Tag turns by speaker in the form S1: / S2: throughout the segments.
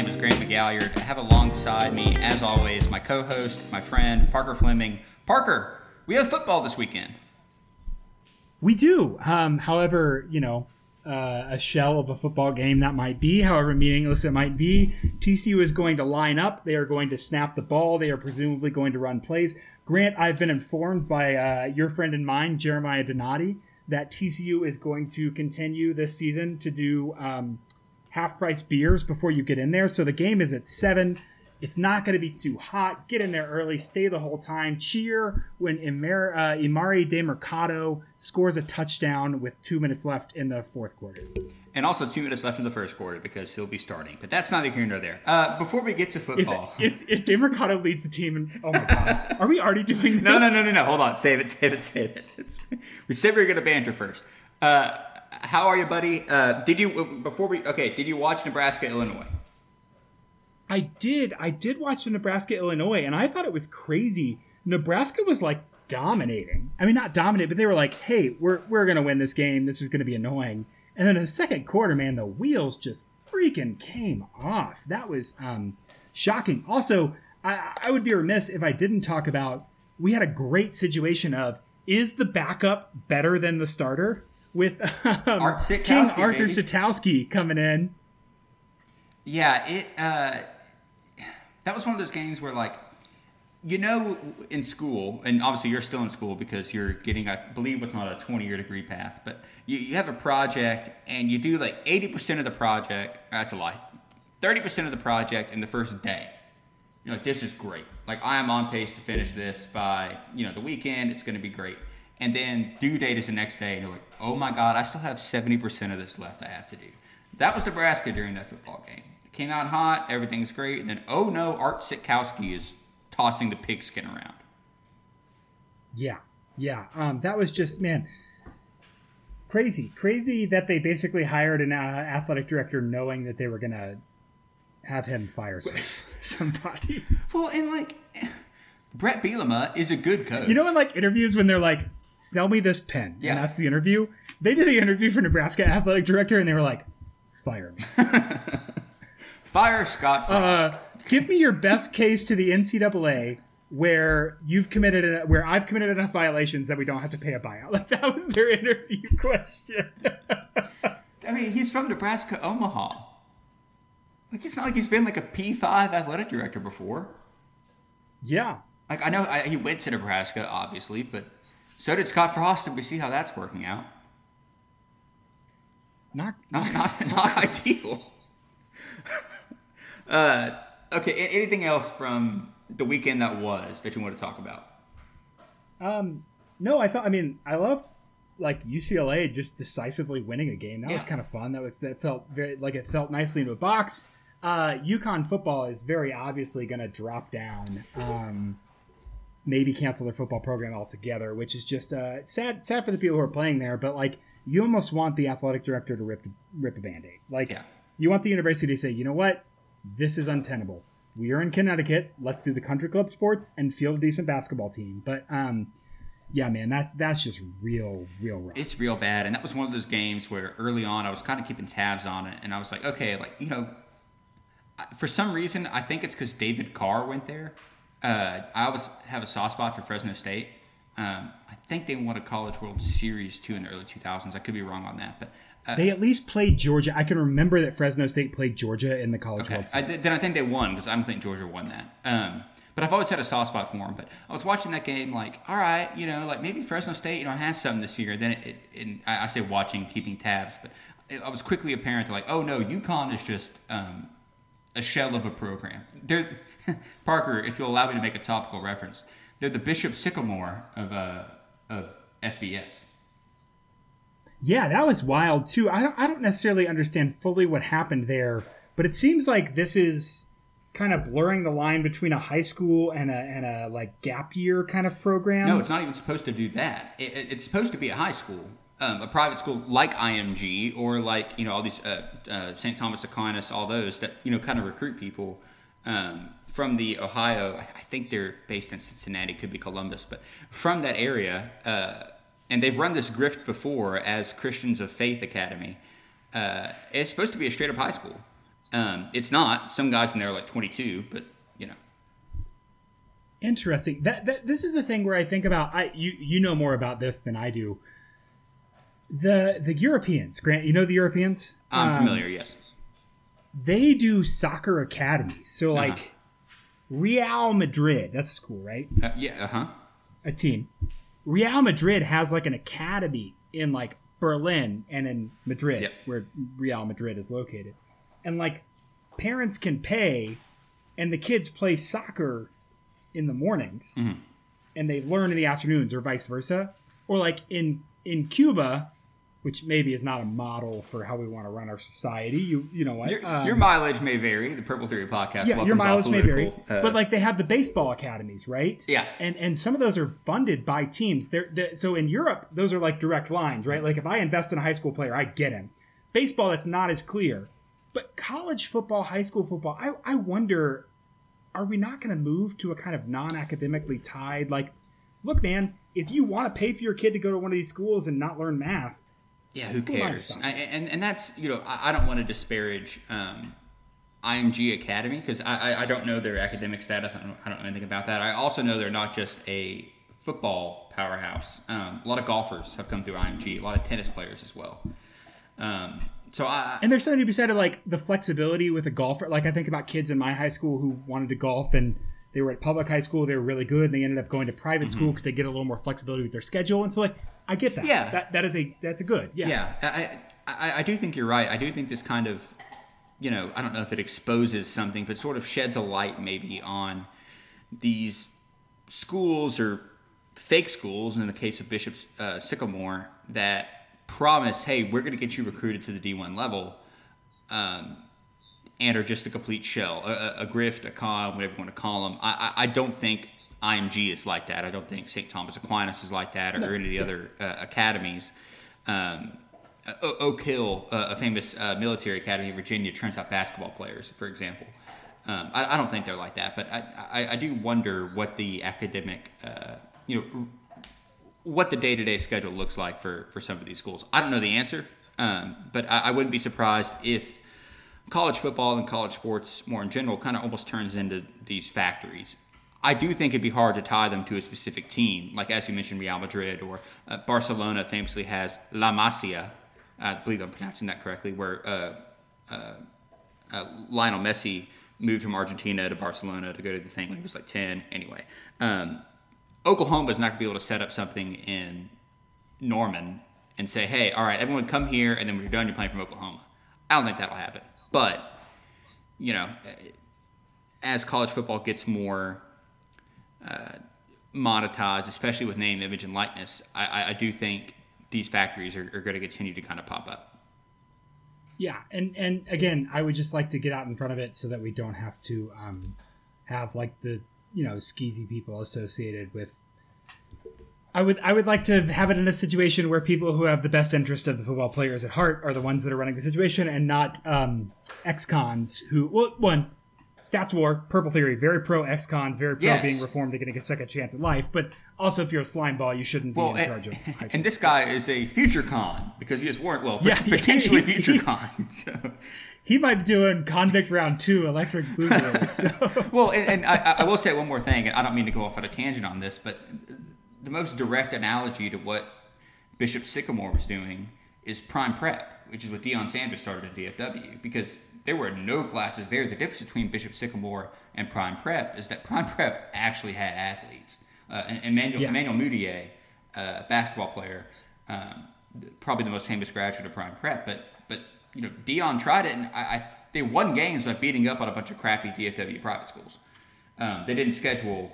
S1: name is Grant McGalliard. I have alongside me, as always, my co host, my friend, Parker Fleming. Parker, we have football this weekend.
S2: We do. Um, however, you know, uh, a shell of a football game that might be, however meaningless it might be. TCU is going to line up. They are going to snap the ball. They are presumably going to run plays. Grant, I've been informed by uh, your friend and mine, Jeremiah Donati, that TCU is going to continue this season to do um, half price beers before you get in there. So the game is at 7. It's not going to be too hot. Get in there early, stay the whole time. Cheer when Imar- uh, Emari Demercado scores a touchdown with two minutes left in the fourth quarter.
S1: And also two minutes left in the first quarter because he'll be starting. But that's neither here nor there. Uh, before we get to football.
S2: If, if, if Demercado leads the team, and, oh my God. Are we already doing this?
S1: no, no, no, no, no. Hold on. Save it, save it, save it. It's, we said we were going to banter first. Uh, how are you, buddy? Uh, did you, before we, okay, did you watch Nebraska, Illinois?
S2: I did. I did watch Nebraska Illinois, and I thought it was crazy. Nebraska was like dominating. I mean, not dominate, but they were like, "Hey, we're we're gonna win this game. This is gonna be annoying." And then in the second quarter, man, the wheels just freaking came off. That was um, shocking. Also, I, I would be remiss if I didn't talk about. We had a great situation of is the backup better than the starter with um,
S1: Art
S2: King Arthur
S1: baby.
S2: Sitkowski coming in.
S1: Yeah, it. Uh, that was one of those games where, like, you know, in school, and obviously you're still in school because you're getting, I believe, what's not a 20 year degree path, but you, you have a project and you do like 80% of the project. That's a lie. 30% of the project in the first day. You're like, this is great. Like, I am on pace to finish this by, you know, the weekend. It's going to be great. And then due date is the next day, and you're like, oh my God, I still have 70% of this left I have to do. That was Nebraska during that football game. It came out hot, everything's great, and then, oh no, Art Sitkowski is tossing the pigskin around.
S2: Yeah, yeah. Um, that was just man, crazy, crazy that they basically hired an uh, athletic director knowing that they were gonna have him fire some, somebody.
S1: Well, and like, Brett Bielema is a good coach.
S2: You know, in like interviews when they're like, "Sell me this pen,"
S1: Yeah.
S2: and that's the interview. They did the interview for Nebraska athletic director, and they were like, "Fire me."
S1: Fire Scott
S2: Uh, give me your best case to the NCAA where you've committed a, where I've committed enough violations that we don't have to pay a buyout. Like that was their interview question.
S1: I mean, he's from Nebraska, Omaha. Like, it's not like he's been like a P5 athletic director before.
S2: yeah.
S1: Like, I know I, he went to Nebraska, obviously, but so did Scott Frost, and we see how that's working out.
S2: Not,
S1: Not, not, not ideal. uh, okay, anything else from the weekend that was that you want to talk about?
S2: um no, I thought I mean, I loved like UCLA just decisively winning a game. That was kind of fun. That was that felt very like it felt nicely into a box. Uh UConn football is very obviously going to drop down. Um maybe cancel their football program altogether, which is just uh, sad. Sad for the people who are playing there, but like you almost want the athletic director to rip rip a band-aid. Like
S1: Yeah.
S2: you want the university to say, you know what, this is untenable. We are in Connecticut. Let's do the country club sports and field a decent basketball team. But um, yeah, man, that's that's just real, real rough.
S1: It's real bad, and that was one of those games where early on I was kind of keeping tabs on it, and I was like, okay, like you know, for some reason I think it's because David Carr went there. Uh, I always have a soft spot for Fresno State. Um, I think they won a College World Series too in the early 2000s. I could be wrong on that, but uh,
S2: They at least played Georgia. I can remember that Fresno State played Georgia in the College
S1: Okay,
S2: World
S1: I,
S2: Series.
S1: then I think they won because I don't think Georgia won that. Um, but I've always had a soft spot for them. But I was watching that game, like, all right, you know, like maybe Fresno State, you know, has something this year. Then it, it, and I, I say watching, keeping tabs, but it, I was quickly apparent to like, oh no, UConn is just um, a shell of a program. They're Parker, if you'll allow me to make a topical reference, they're the Bishop Sycamore of uh, of FBS.
S2: Yeah, that was wild too. I don't I don't necessarily understand fully what happened there, but it seems like this is kind of blurring the line between a high school and a and a like gap year kind of program.
S1: No, it's not even supposed to do that. It, it- it's supposed to be a high school, um, a private school like IMG or like you know all these uh, uh, St. Thomas Aquinas, all those that you know kind of recruit people um, from the Ohio. I think they're based in Cincinnati, could be Columbus, but from that area. Uh, and they've run this grift before as Christians of Faith Academy. Uh, it's supposed to be a straight up high school. Um, it's not. Some guys in there are like 22, but you know.
S2: Interesting. That, that this is the thing where I think about. I you you know more about this than I do. The the Europeans, Grant. You know the Europeans.
S1: I'm um, familiar. Yes.
S2: They do soccer academies. So uh-huh. like Real Madrid. That's a school, right?
S1: Uh, yeah. Uh huh.
S2: A team. Real Madrid has like an academy in like Berlin and in Madrid, yep. where Real Madrid is located, and like parents can pay, and the kids play soccer in the mornings mm-hmm. and they learn in the afternoons or vice versa or like in in cuba which maybe is not a model for how we want to run our society. You you know what?
S1: Your, um, your mileage may vary. The purple theory podcast
S2: yeah your mileage may vary. uh, but like they have the baseball academies right?
S1: Yeah.
S2: And and some of those are funded by teams. They're, they're so in europe those are like direct lines right? Like if i invest in a high school player i get him. Baseball that's not as clear. But college football high school football i, I wonder are we not going to move to a kind of non-academically tied like look man if you want to pay for your kid to go to one of these schools and not learn math
S1: yeah who cares? I, and, and that's you know i, I don't want to disparage um, img academy because I, I, I don't know their academic status I don't, I don't know anything about that. I also know they're not just a football powerhouse. Um, a lot of golfers have come through img a lot of tennis players as well. Um, so I
S2: and there's something to be said of like the flexibility with a golfer. Like I think about kids in my high school who wanted to golf and they were at public high school, they were really good, and they ended up going to private mm-hmm. school because they get a little more flexibility with their schedule. And so like I get that. Yeah, that that is a that's a good. Yeah,
S1: yeah. I, I I do think you're right. I do think this kind of you know I don't know if it exposes something, but sort of sheds a light maybe on these schools or fake schools in the case of Bishop's uh, Sycamore that promise, hey, we're going to get you recruited to the D1 level, um, and are just a complete shell, a, a, grift, a con, whatever you want to call them. I, I, I, don't think IMG is like that. I don't think St. Thomas Aquinas is like that, or, no. or any of the other uh, academies. Um, Oak Hill, uh, a famous uh, military academy in Virginia, turns out basketball players, for example. Um, I, I, don't think they're like that, but I, I, I do wonder what the academic, uh, you know, what the day to day schedule looks like for, for some of these schools. I don't know the answer, um, but I, I, wouldn't be surprised if college football and college sports more in general kind of almost turns into these factories. I do think it'd be hard to tie them to a specific team, like as you mentioned, Real Madrid or uh, Barcelona famously has La Masia. I believe I'm pronouncing that correctly, where uh, uh, uh, Lionel Messi moved from Argentina to Barcelona to go to the thing when he was like 10. Anyway, um, Oklahoma is not going to be able to set up something in Norman and say, hey, all right, everyone come here, and then when you're done, you're playing from Oklahoma. I don't think that'll happen. But, you know, as college football gets more uh, monetized, especially with name, image, and likeness, I, I do think these factories are, are going to continue to kind of pop up.
S2: Yeah, and and again, I would just like to get out in front of it so that we don't have to um, have like the you know skeezy people associated with I would I would like to have it in a situation where people who have the best interest of the football players at heart are the ones that are running the situation and not um, ex-cons who well one stats war purple theory very pro ex-cons very pro yes. being reformed and getting a second chance at life but also if you're a slime ball you shouldn't be well, in and, charge of
S1: and this guy is a future con because he has warrant well yeah, potentially future con so
S2: he might be doing convict round two electric boogaloo. So.
S1: well, and, and I, I, will say one more thing, and I don't mean to go off on a tangent on this, but the most direct analogy to what Bishop Sycamore was doing is prime prep, which is what Deion Sanders started at DFW, because there were no classes there. The difference between Bishop Sycamore and prime prep is that prime prep actually had athletes. Uh, Emmanuel, yeah. Emmanuel Mudiay, uh, a basketball player, um, probably the most famous graduate of prime prep, but but you know, Deion tried it, and I, I they won games by beating up on a bunch of crappy DFW private schools. Um, they didn't schedule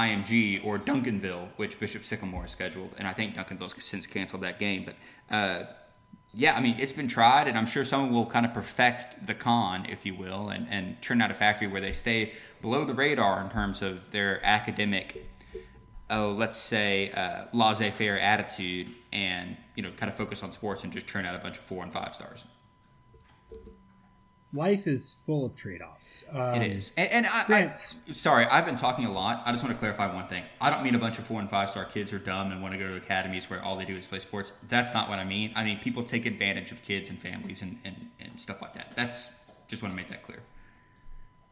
S1: IMG or Duncanville, which Bishop Sycamore scheduled, and I think Duncanville's since canceled that game. But uh, yeah, I mean, it's been tried, and I'm sure someone will kind of perfect the con, if you will, and, and turn out a factory where they stay below the radar in terms of their academic, oh, let's say, uh, laissez faire attitude and you know kind of focus on sports and just turn out a bunch of four and five stars.
S2: Life is full of trade-offs. Um,
S1: It is, and, and I, I, sorry, I've been talking a lot. I just want to clarify one thing. I don't mean a bunch of four and five star kids are dumb and want to go to academies where all they do is play sports. That's not what I mean. I mean people take advantage of kids and families and, and, and stuff like that. That's just want to make that clear.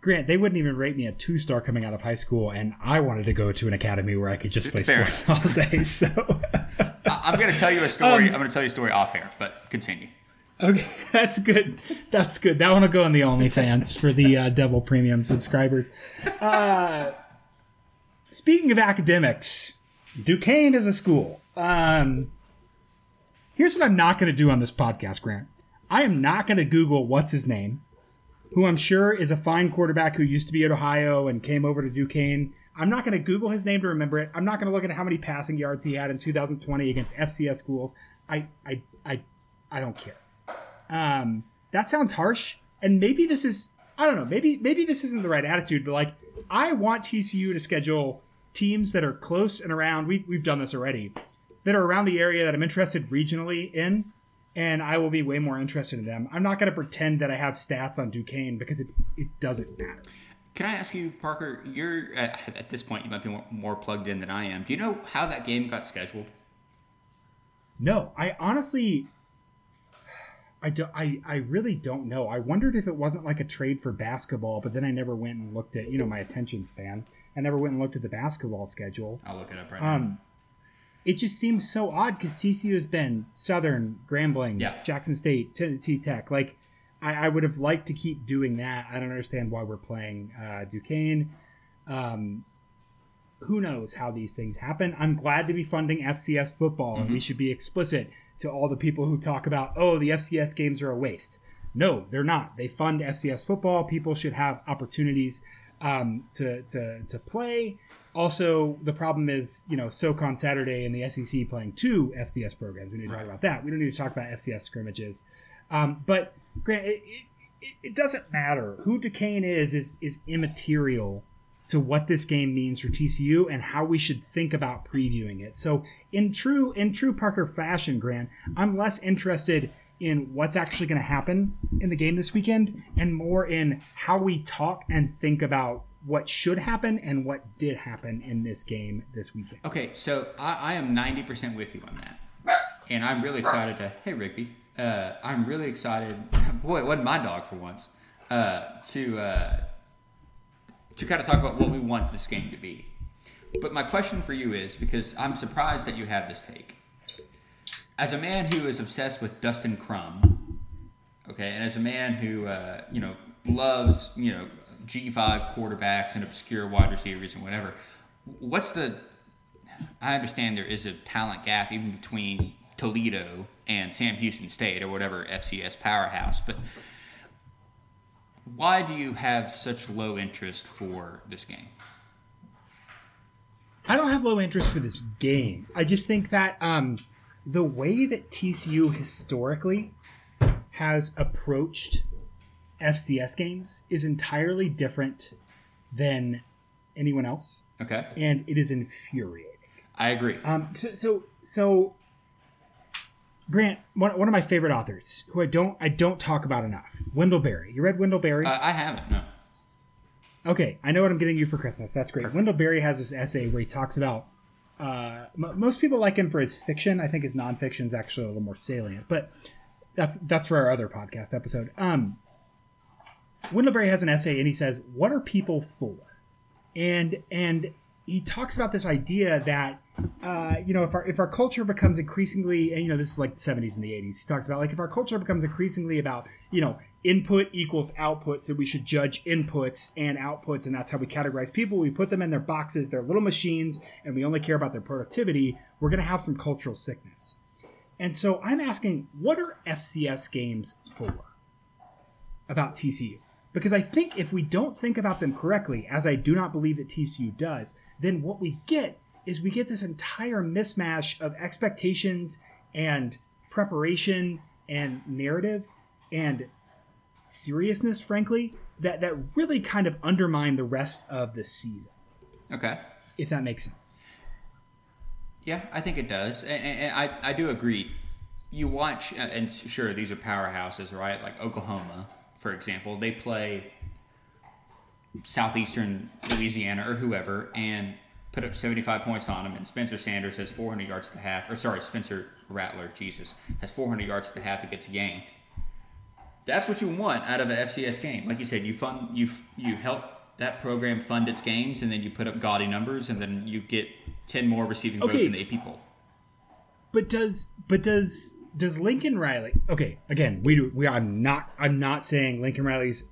S2: Grant, they wouldn't even rate me a two-star coming out of high school, and I wanted to go to an academy where I could just play
S1: Fair
S2: sports all day. So,
S1: I, I'm going to tell you a story. I'm going to tell you a story off air, but continue.
S2: Okay, that's good. That's good. That one will go on the OnlyFans for the uh, Premium subscribers. Uh, speaking of academics, Duquesne is a school. Um, here's what I'm not going to do on this podcast, Grant. I am not going to Google what's his name, who I'm sure is a fine quarterback who used to be at Ohio and came over to Duquesne. I'm not going to Google his name to remember it. I'm not going to look at how many passing yards he had in 2020 against FCS schools. I, I, I, I don't care. Um, that sounds harsh, and maybe this is I don't know. Maybe maybe this isn't the right attitude, but like I want TCU to schedule teams that are close and around. We've we've done this already, that are around the area that I'm interested regionally in, and I will be way more interested in them. I'm not going to pretend that I have stats on Duquesne because it it doesn't matter.
S1: Can I ask you, Parker? You're at, at this point, you might be more plugged in than I am. Do you know how that game got scheduled?
S2: No, I honestly, I do, I I really don't know. I wondered if it wasn't like a trade for basketball, but then I never went and looked at you know my attention span. I never went and looked at the basketball schedule.
S1: I'll look it up right now.
S2: Um, it just seems so odd because TCU has been Southern, Grambling,
S1: Yeah.
S2: Jackson State, Tennessee Tech. Like, I, I would have liked to keep doing that. I don't understand why we're playing uh, Duquesne. Um, who knows how these things happen? I'm glad to be funding FCS football, and we should be explicit to all the people who talk about, oh, the FCS games are a waste. No, they're not. They fund FCS football. People should have opportunities um, to, to to play. Also, the problem is, you know, SoCon Saturday and the SEC playing two FCS programs. We need to talk about that. We don't need to talk about FCS scrimmages. Um, but Grant, it, it, it- it doesn't matter who Duquesne is is is immaterial to what this game means for TCU and how we should think about previewing it. So, in true in true Parker fashion, Grant, I'm less interested in what's actually going to happen in the game this weekend and more in how we talk and think about what should happen and what did happen in this game this weekend.
S1: Okay, so I, I am 90% with you on that. And I'm really excited to, hey, Rigby, uh, I'm really excited, boy, it wasn't my dog for once, uh, to, uh, to kind of talk about what we want this game to be. But my question for you is because I'm surprised that you have this take. As a man who is obsessed with Dustin Crum, okay, and as a man who, uh, you know, loves, you know, G5 quarterbacks and obscure wide receivers and whatever, what's the I understand there is a talent gap even between Toledo and Sam Houston State or whatever FCS powerhouse, but why do you have such low interest for this game?
S2: I don't have low interest for this game. I just think that um, the way that TCU historically has approached FCS games is entirely different than anyone else,
S1: Okay,
S2: and it is infuriating.
S1: I agree.
S2: Um, so, so, so Grant, one, one of my favorite authors, who I don't I don't talk about enough, Wendell Berry. You read Wendell Berry?
S1: Uh, I haven't. No.
S2: Okay, I know what I'm getting you for Christmas. That's great. Wendell Berry has this essay where he talks about. Uh, m- most people like him for his fiction. I think his nonfiction is actually a little more salient, but that's that's for our other podcast episode. Um, Wendell Berry has an essay and he says, "What are people for?" And and he talks about this idea that uh, you know if our if our culture becomes increasingly and you know this is like the 70s and the 80s he talks about like if our culture becomes increasingly about you know input equals output so we should judge inputs and outputs and that's how we categorize people. We put them in their boxes they're little machines and we only care about their productivity. We're going to have some cultural sickness. And so i'm asking what are fcs games for? About TCU. Because I think if we don't think about them correctly, as I do not believe that TCU does, then what we get is we get this entire mismatch of expectations and preparation and narrative and seriousness, frankly, that, that really kind of undermine the rest of the season,
S1: Okay.
S2: if that makes sense.
S1: Yeah, I think it does, and, and I, I do agree. You watch, uh, and sure, these are powerhouses, right? Like Oklahoma for example, they play southeastern Louisiana or whoever, and put up 75 points on them, and Spencer Sanders has 400 yards to the half, or sorry, Spencer Rattler, Jesus, has 400 yards to the half and gets yanked. That's what you want out of an FCS game. Like you said, you fund, you you help that program fund its games, and then you put up gaudy numbers, and then you get 10 more receiving votes
S2: Okay.
S1: than the AP poll.
S2: But does but does does Lincoln Riley? Okay, again, we do, we are not. I'm not saying Lincoln Riley's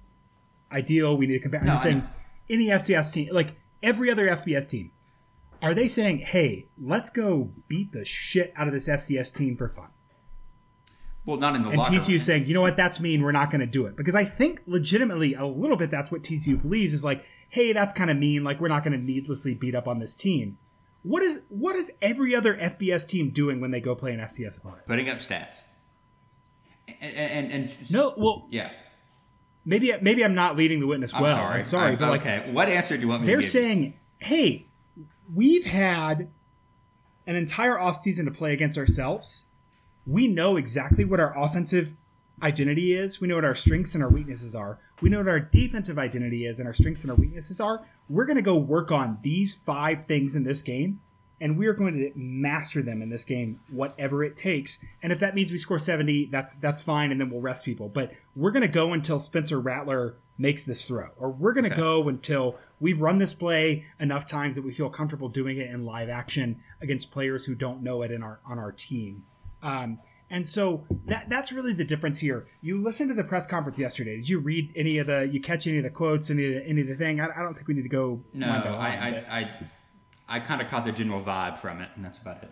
S2: ideal. We need to compare. I'm
S1: No,
S2: just saying any FCS team, like every other FBS team, are they saying, "Hey, let's go beat the shit out of this FCS team for fun"?
S1: Well, not in the
S2: And TCU
S1: room.
S2: saying, "You know what? That's mean. We're not going to do it." Because I think legitimately a little bit that's what TCU believes is like, "Hey, that's kind of mean. Like we're not going to needlessly beat up on this team." What is what is every other FBS team doing when they go play an FCS opponent?
S1: putting up stats. And, and, and
S2: No, well,
S1: yeah.
S2: maybe maybe I'm not leading the witness
S1: I'm
S2: well.
S1: sorry.
S2: I'm sorry,
S1: I-
S2: but like
S1: okay, what answer do you want me to they're
S2: saying, "Hey, we've had an entire offseason to play against ourselves. We know exactly what our offensive identity is. We know what our strengths and our weaknesses are. We know what our defensive identity is and our strengths and our weaknesses are. We're going to go work on these five things in this game." And we are going to master them in this game, whatever it takes. And if that means we score seventy, that's that's fine, and then we'll rest people. But we're going to go until Spencer Rattler makes this throw, or we're going to
S1: Okay.
S2: go until we've run this play enough times that we feel comfortable doing it in live action against players who don't know it in our on our team. Um, and so that that's really the difference here. You listened to the press conference yesterday. Did you read any of the? You catch any of the quotes? Any of the, any of the thing? I, I don't think we need to go.
S1: No,
S2: line,
S1: I, I, I, I kind of caught the general vibe from it, and that's about it.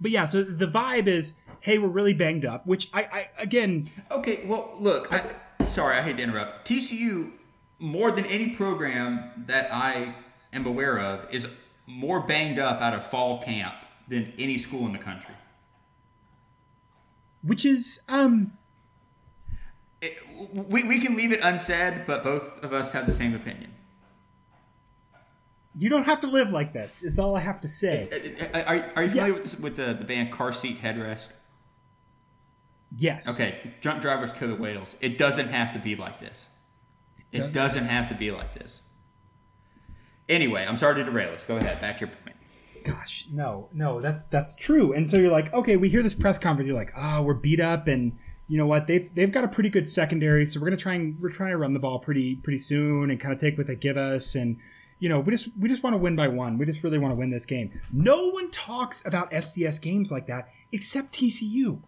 S2: But yeah, so the vibe is, hey, we're really banged up. Which I, I again,
S1: Okay, well, look, I, sorry, I hate to interrupt. TCU, more than any program that I am aware of, is more banged up out of fall camp than any school in the country.
S2: which is um,
S1: It, we, we can leave it unsaid, but both of us have the same opinion.
S2: you don't have to live like this. Is all I have to say.
S1: Are, are you familiar with, this, with the, the band Car Seat Headrest?
S2: Yes.
S1: Okay, drunk drivers kill the whales. It doesn't have to be like this. It
S2: Doesn't.
S1: doesn't, have to be like this. Anyway, I'm sorry to derail us. Go ahead, back to your point.
S2: Gosh, no, no, that's that's true. And so you're like, okay, we hear this press conference. You're like, oh, we're beat up, and you know what? They've they've got a pretty good secondary, so we're gonna try and we're trying to run the ball pretty pretty soon and kind of take what they give us, and you know, we just we just want to win by one. We just really want to win this game. No one talks about FCS games like that except TCU.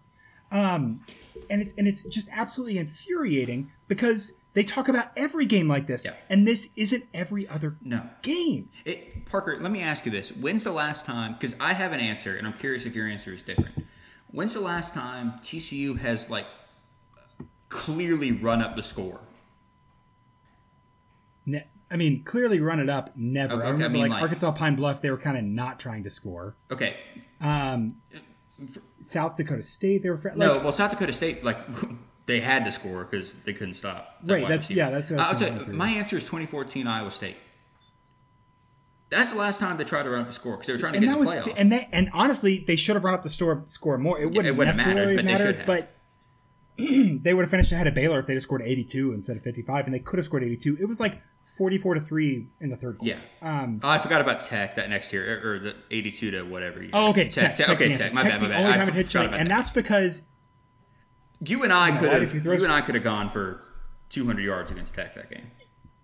S2: Um, and it's and it's just absolutely infuriating because they talk about every game like this,
S1: Yeah.
S2: and this isn't every other
S1: No.
S2: game.
S1: It, Parker, let me ask you this. When's the last time, because I have an answer, and I'm curious if your answer is different. When's the last time TCU has, like, clearly run up the score?
S2: Ne- I mean, clearly run it up. Never.
S1: Okay,
S2: I
S1: I
S2: remember
S1: mean,
S2: like,
S1: like-
S2: Arkansas Pine Bluff, they were kind of not trying to score.
S1: Okay.
S2: Um, South Dakota State, they were fr- like,
S1: no, well, South Dakota State, like, they had to score because they couldn't stop. that
S2: Right, that's-
S1: receiver.
S2: yeah, that's what I was
S1: I'll
S2: gonna
S1: tell
S2: run
S1: you,
S2: through.
S1: My answer is 2014 Iowa State. That's the last time they tried to run up the score because they were trying to
S2: and
S1: get
S2: that
S1: the
S2: was
S1: playoff.
S2: and they and honestly, they should have run up the store score more. It wouldn't,
S1: it wouldn't have
S2: necessarily
S1: mattered, but they
S2: mattered,
S1: have.
S2: but they would have finished ahead of Baylor if they just scored 82 instead of 55, and they could have scored 82. It was like 44 to three in the third quarter.
S1: yeah.
S2: Um,
S1: Oh, I forgot about Tech that next year, or, or the 82 to whatever.
S2: Oh, okay.
S1: Tech,
S2: Tech,
S1: Tech, okay. Tech. My
S2: Tech's
S1: bad, my bad.
S2: only
S1: I
S2: time it hit
S1: forgot
S2: and
S1: that.
S2: that's because
S1: You and I could have.
S2: you
S1: You, and I could have gone for 200 yards against Tech that game.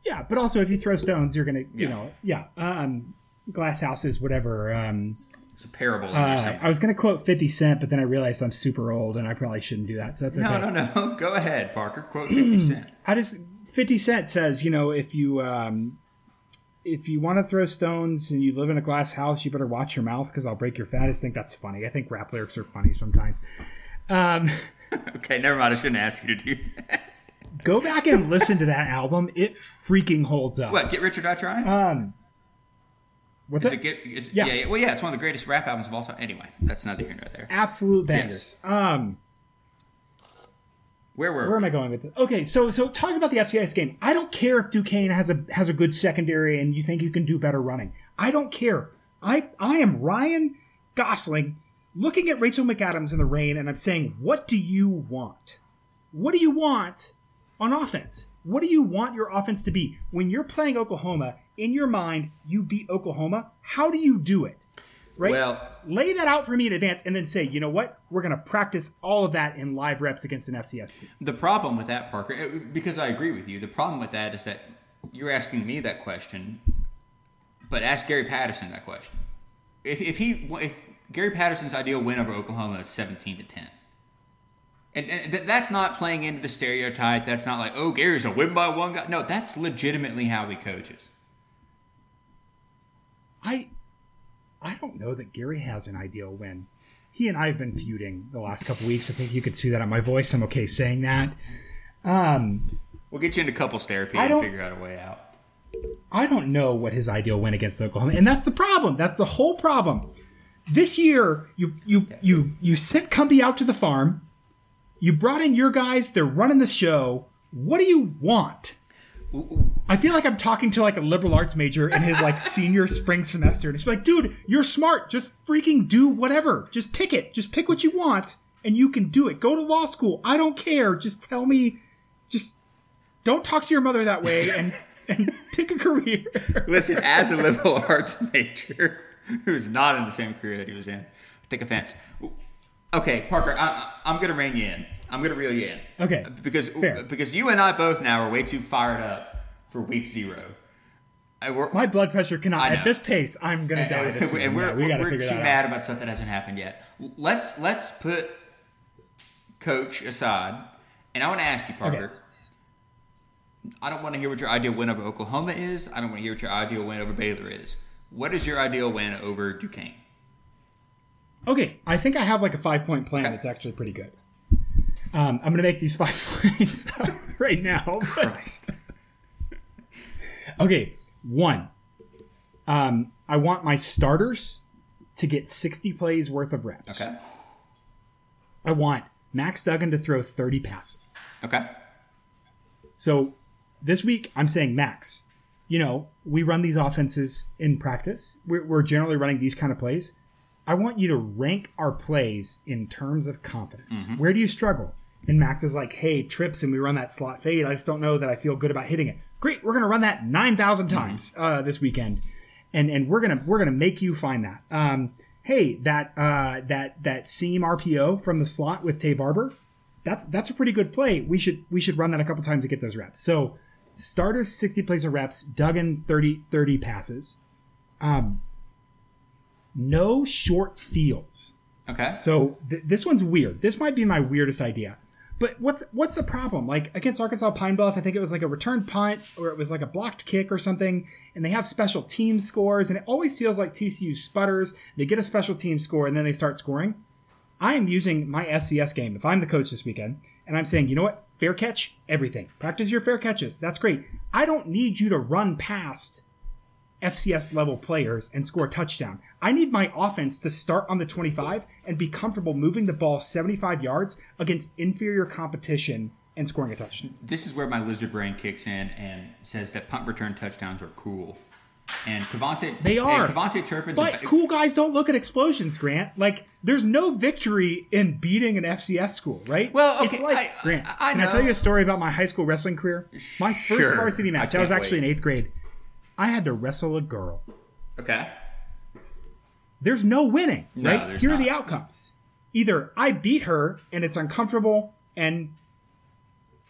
S2: Yeah, but also if you throw stones, you're gonna, you
S1: Yeah.
S2: know, yeah. Um, glass houses, whatever. Um,
S1: It's a parable.
S2: uh. I was gonna quote Fifty Cent, but then I realized I'm super old and I probably shouldn't do that. So that's okay.
S1: no, no, no. Go ahead, Parker. Quote 50 Cent.
S2: I just Fifty Cent says, you know, if you um, if you want to throw stones and you live in a glass house, you better watch your mouth because I'll break your fat. I just think that's funny. I think rap lyrics are funny sometimes. Um,
S1: Okay, never mind. I shouldn't ask you to do that.
S2: go back and listen to that album. It freaking holds up.
S1: What? Get Rich or Die Trying?
S2: Um, what's
S1: is
S2: it?
S1: it get, is,
S2: yeah.
S1: yeah. yeah. Well, yeah. It's one of the greatest rap albums of all time. Anyway, that's neither here nor there.
S2: Absolute bangers. Um.
S1: Where were?
S2: Where am I going with this? Okay, so so talking about the FCS game, I don't care if Duquesne has a has a good secondary and you think you can do better running. I don't care. I I am Ryan Gosling looking at Rachel McAdams in the rain and I'm saying, what do you want? What do you want on offense. What do you want your offense to be? When you're playing Oklahoma, in your mind, you beat Oklahoma. How do you do it? Right?
S1: Well,
S2: Lay that out for me in advance and then say, you know what? We're going to practice all of that in live reps against an FCS team.
S1: the problem with that, Parker, uh, because I agree with you, the problem with that is that you're asking me that question, but ask Gary Patterson that question. If, if he if Gary Patterson's ideal win over Oklahoma is 17 to 10. And, and th- that's not playing into the stereotype. That's not like, oh, Gary's a win by one guy. No, that's legitimately how he coaches.
S2: I I don't know that Gary has an ideal win. He and I have been feuding the last couple weeks. I think you could see that on my voice. I'm okay saying that. Um,
S1: We'll get you into couples therapy and figure out a way out.
S2: I don't know what his ideal win against Oklahoma, and that's the problem. That's the whole problem. This year, you you you you sent Cumbie out to the farm. You brought in your guys. They're running the show. What do you want? I feel like I'm talking to like a liberal arts major in his like senior spring semester, and it's like, dude, you're smart. Just freaking do whatever. Just pick it. Just pick what you want, and you can do it. Go to law school. I don't care. Just tell me. Just don't talk to your mother that way, and and pick a career.
S1: Listen, as a liberal arts major who's not in the same career that he was in, take offense. Okay, Parker, I, I'm going to rein you in. I'm going to reel you in.
S2: Okay,
S1: Because
S2: fair.
S1: because you and I both now are way too fired up for week zero. And
S2: My blood pressure cannot. At this pace, I'm gonna die this season.
S1: and we're,
S2: we got to
S1: we're too mad
S2: out.
S1: about stuff that hasn't happened yet. Let's let's put coach aside, and I want to ask you, Parker. I don't want to hear what your ideal win over Oklahoma is. I don't want to hear what your ideal win over Baylor is. What is your ideal win over Duquesne?
S2: Okay, I think I have like a five point plan
S1: Okay.
S2: that's actually pretty good. Um, I'm gonna make these five points up right now.
S1: Christ.
S2: Okay, one. Um, I want my starters to get 60 plays worth of reps.
S1: Okay.
S2: I want Max Duggan to throw 30 passes.
S1: Okay.
S2: So this week, I'm saying Max. You know, we run these offenses in practice. We're, we're generally running these kind of plays. I want you to rank our plays in terms of confidence. Where do you struggle? And Max is like, hey, trips, and we run that slot fade. I just don't know that I feel good about hitting it. Great, we're gonna run that nine thousand times uh, this weekend, and and we're gonna we're gonna make you find that. Um, hey, that uh, that that seam RPO from the slot with Taye Barber, that's that's a pretty good play. We should we should run that a couple times to get those reps. So starters 60 plays of reps, Duggan 30 30 passes. Um no short fields.
S1: Okay.
S2: So th- this one's weird. This might be my weirdest idea. But what's what's the problem? Like against Arkansas Pine Bluff, I think it was like a return punt or it was like a blocked kick or something, and they have special team scores, and it always feels like TCU sputters. They get a special team score and then they start scoring. I am using my FCS game if I'm the coach this weekend, and I'm saying, you know what? Fair catch, everything. Practice your fair catches. That's great. I don't need you to run past FCS level players and score a touchdown. I need my offense to start on the 25 and be comfortable moving the ball 75 yards against inferior competition and scoring a touchdown.
S1: This is where my lizard brain kicks in and says that punt return touchdowns are cool. And KaVontae,
S2: They are.
S1: KaVontae Turpin's
S2: But
S1: ba-
S2: cool guys don't look at explosions, Grant. Like, there's no victory in beating an FCS school, right?
S1: Well,
S2: it's like
S1: I-
S2: Grant.
S1: I- I
S2: can I tell you a story about my high school wrestling career? My first
S1: Sure.
S2: varsity match.
S1: I
S2: I, was actually
S1: wait.
S2: in eighth grade. I had to wrestle a girl.
S1: Okay.
S2: There's no winning,
S1: No,
S2: right?
S1: there's
S2: Here are the outcomes. Either I beat her and it's uncomfortable and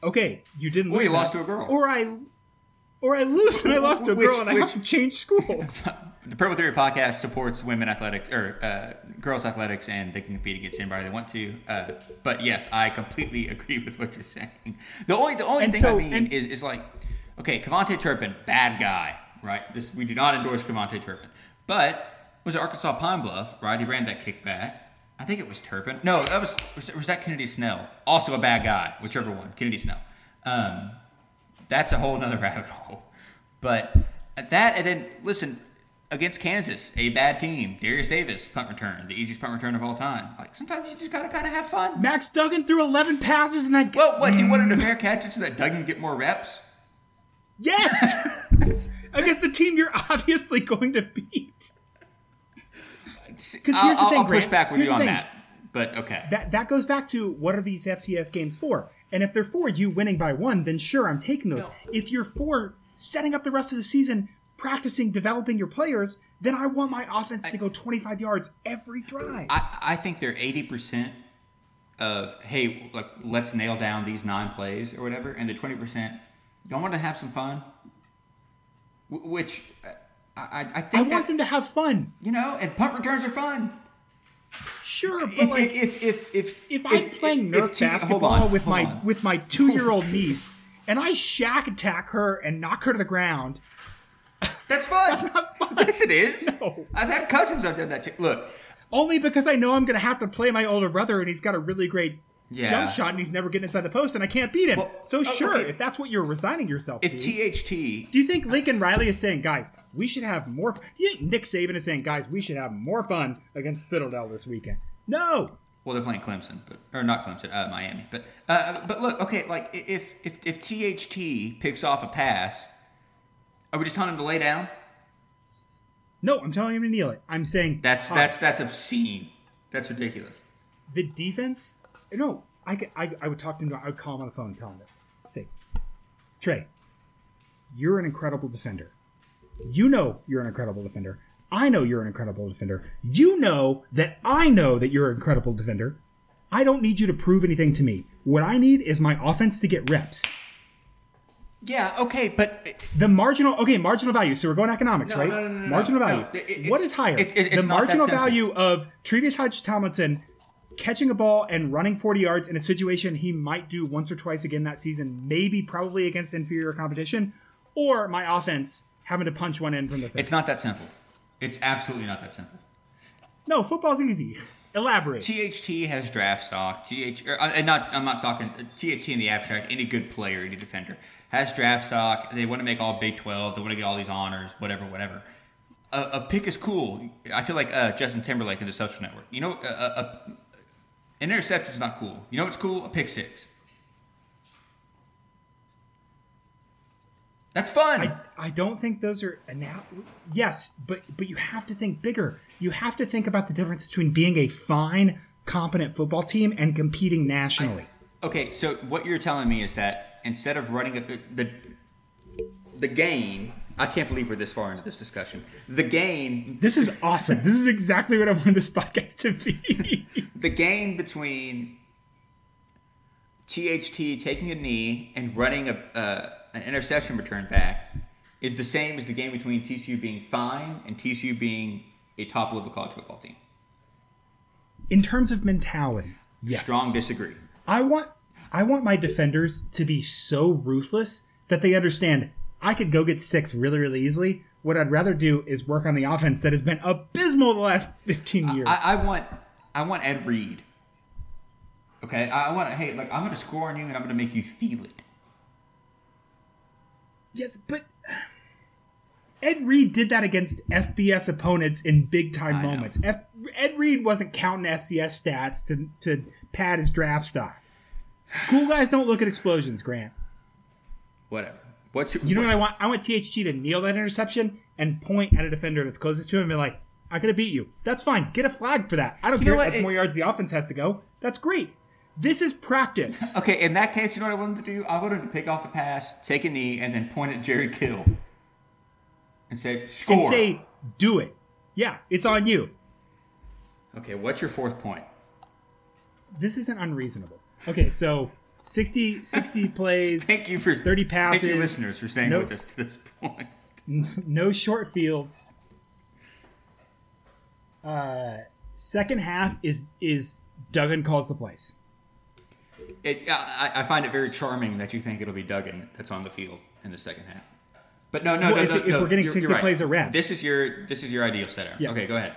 S2: okay, you didn't
S1: Or
S2: lose
S1: you lost to a girl.
S2: Or I or I lose and I lost to a
S1: Which-
S2: girl and I have to change schools.
S1: The Purple Theory podcast supports women athletics or uh, girls athletics, and they can compete against anybody they want to. Uh, but yes, I completely agree with what you're saying. The only the only
S2: And
S1: thing
S2: so-
S1: I mean
S2: and-
S1: is is like, okay, KaVontae Turpin, bad guy, right? This we do not endorse KaVontae Turpin, but was it Arkansas Pine Bluff, right? He ran that kickback. I think it was Turpin. No, that was was, was that Kennedy Snell, also a bad guy, whichever one, Kennedy Snell. Um, that's a whole nother rabbit hole. But at that, and then listen, against Kansas, a bad team, Derius Davis punt return, the easiest punt return of all time. Like sometimes you just gotta kind of have fun.
S2: Max Duggan threw 11 passes in that
S1: Well, what do you want him to fair catch it so that Doug can get more reps?
S2: Yes! Against the team you're obviously going to beat.
S1: Because
S2: here's the
S1: I'll,
S2: thing,
S1: I'll push
S2: Grant.
S1: back with
S2: Here's
S1: you on
S2: thing.
S1: that. But okay.
S2: That that goes back to what are these FCS games for? And if they're for you winning by one, then sure, I'm taking those.
S1: No.
S2: If you're for setting up the rest of the season, practicing, developing your players, then I want my offense to go 25 yards every drive.
S1: I, I think they're eighty percent of hey, like let's nail down these nine plays or whatever, and the twenty percent, y'all want to have some fun. Wh- Which uh, I, I, think.
S2: I want
S1: that,
S2: them to have fun.
S1: you know, and punt returns are fun.
S2: Sure, but
S1: If,
S2: like
S1: if, if, if,
S2: if I'm playing Nerf
S1: hold
S2: basketball
S1: on,
S2: with my
S1: on.
S2: with my two year old niece, and I shack attack her and knock her to the ground,
S1: that's fun.
S2: That's not fun.
S1: Yes, it is.
S2: No.
S1: I've had cousins I've done that too. Look,
S2: only because I know I'm going to have to play my older brother, and he's got a really great
S1: Yeah.
S2: jump shot, and he's never getting inside the post, and I can't beat him.
S1: Well,
S2: so
S1: oh,
S2: sure,
S1: okay.
S2: if that's what you're resigning yourself
S1: if
S2: to.
S1: THT
S2: do you think Lincoln Riley is saying, guys, we should have more? F-? You think Nick Saban is saying, guys, we should have more fun against Citadel this weekend? No.
S1: Well, they're playing Clemson, but or not Clemson, uh, Miami. But uh, but look, okay, like if if if THT picks off a pass, are we just telling him to lay down?
S2: No, I'm telling him to kneel it. I'm saying
S1: That's
S2: "Hi,
S1: that's that's obscene. That's ridiculous.
S2: the defense. No, I, could- I, I would talk to him. I would call him on the phone and tell him this. Say, Trey, you're an incredible defender. You know you're an incredible defender. I know you're an incredible defender. You know that I know that you're an incredible defender. I don't need you to prove anything to me. What I need is my offense to get reps.
S1: Yeah, okay, but
S2: The marginal, okay, marginal value. So we're going economics,
S1: No,
S2: right?
S1: no, no, no, no,
S2: marginal
S1: no.
S2: value.
S1: It- it-
S2: what is higher?
S1: it- it-
S2: the marginal value of Trevius Hodge Tomlinson catching a ball and running 40 yards in a situation he might do once or twice again that season, maybe probably against inferior competition, or my offense having to punch one in from the 30.
S1: it's not that simple. It's absolutely not that simple.
S2: no, football's easy. Elaborate.
S1: THT has draft stock. TH, or, uh, and not I'm not talking THT in the abstract. Any good player, any defender has draft stock. They want to make all Big Twelve. They want to get all these honors, whatever, whatever. A, a pick is cool. I feel like uh, Justin Timberlake in the Social Network. You know, a, a, an interception is not cool. You know what's cool? A pick six. That's fun.
S2: I, I don't think those are now. Yes, but but you have to think bigger. You have to think about the difference between being a fine, competent football team and competing nationally.
S1: Okay, so what you're telling me is that instead of running a, the the game, I can't believe we're this far into this discussion. The game,
S2: This is awesome. this is exactly what I want this podcast to be.
S1: the game between THT taking a knee and running a uh, an interception return back is the same as the game between TCU being fine and TCU being a top level college football team.
S2: In terms of mentality, yes.
S1: Strong disagree.
S2: I want I want my defenders to be so ruthless that they understand I could go get six really, really easily. What I'd rather do is work on the offense that has been abysmal the last 15 years.
S1: I, I want I want Ed Reed. Okay, I, I want hey, like I'm going to score on you and I'm going to make you feel it.
S2: yes, but Ed Reed did that against FBS opponents in big time
S1: I
S2: moments. F, Ed Reed wasn't counting FCS stats to, to pad his draft stock. Cool guys don't look at explosions, Grant.
S1: Whatever. What's
S2: You know what I want? I want THG to kneel that interception and point at a defender that's closest to him and be like, I could have beat you. That's fine. Get a flag for that. I don't
S1: You
S2: care that's
S1: It-
S2: more yards the offense has to go. That's great. This is practice.
S1: Okay, in that case, you know what I want to do? I want to pick off the pass, take a knee, and then point at Jerry Kill and say, "Score."
S2: and say, do it. Yeah, it's on you.
S1: okay, what's your fourth point?
S2: This isn't unreasonable. Okay, so 60, 60 plays.
S1: Thank you for
S2: 30
S1: Thank you,
S2: passes.
S1: listeners, for staying
S2: No-
S1: with us to this point.
S2: no short fields. Uh, second half is is Duggan calls the plays.
S1: It, I, I find it very charming that you think it'll be Duggan that's on the field in the second half. But no, no,
S2: Well,
S1: no,
S2: if-
S1: no,
S2: if
S1: no,
S2: we're getting
S1: you're-
S2: 60
S1: you're right.
S2: plays of reps.
S1: This is your this is your ideal setup.
S2: Yeah.
S1: Okay, go ahead.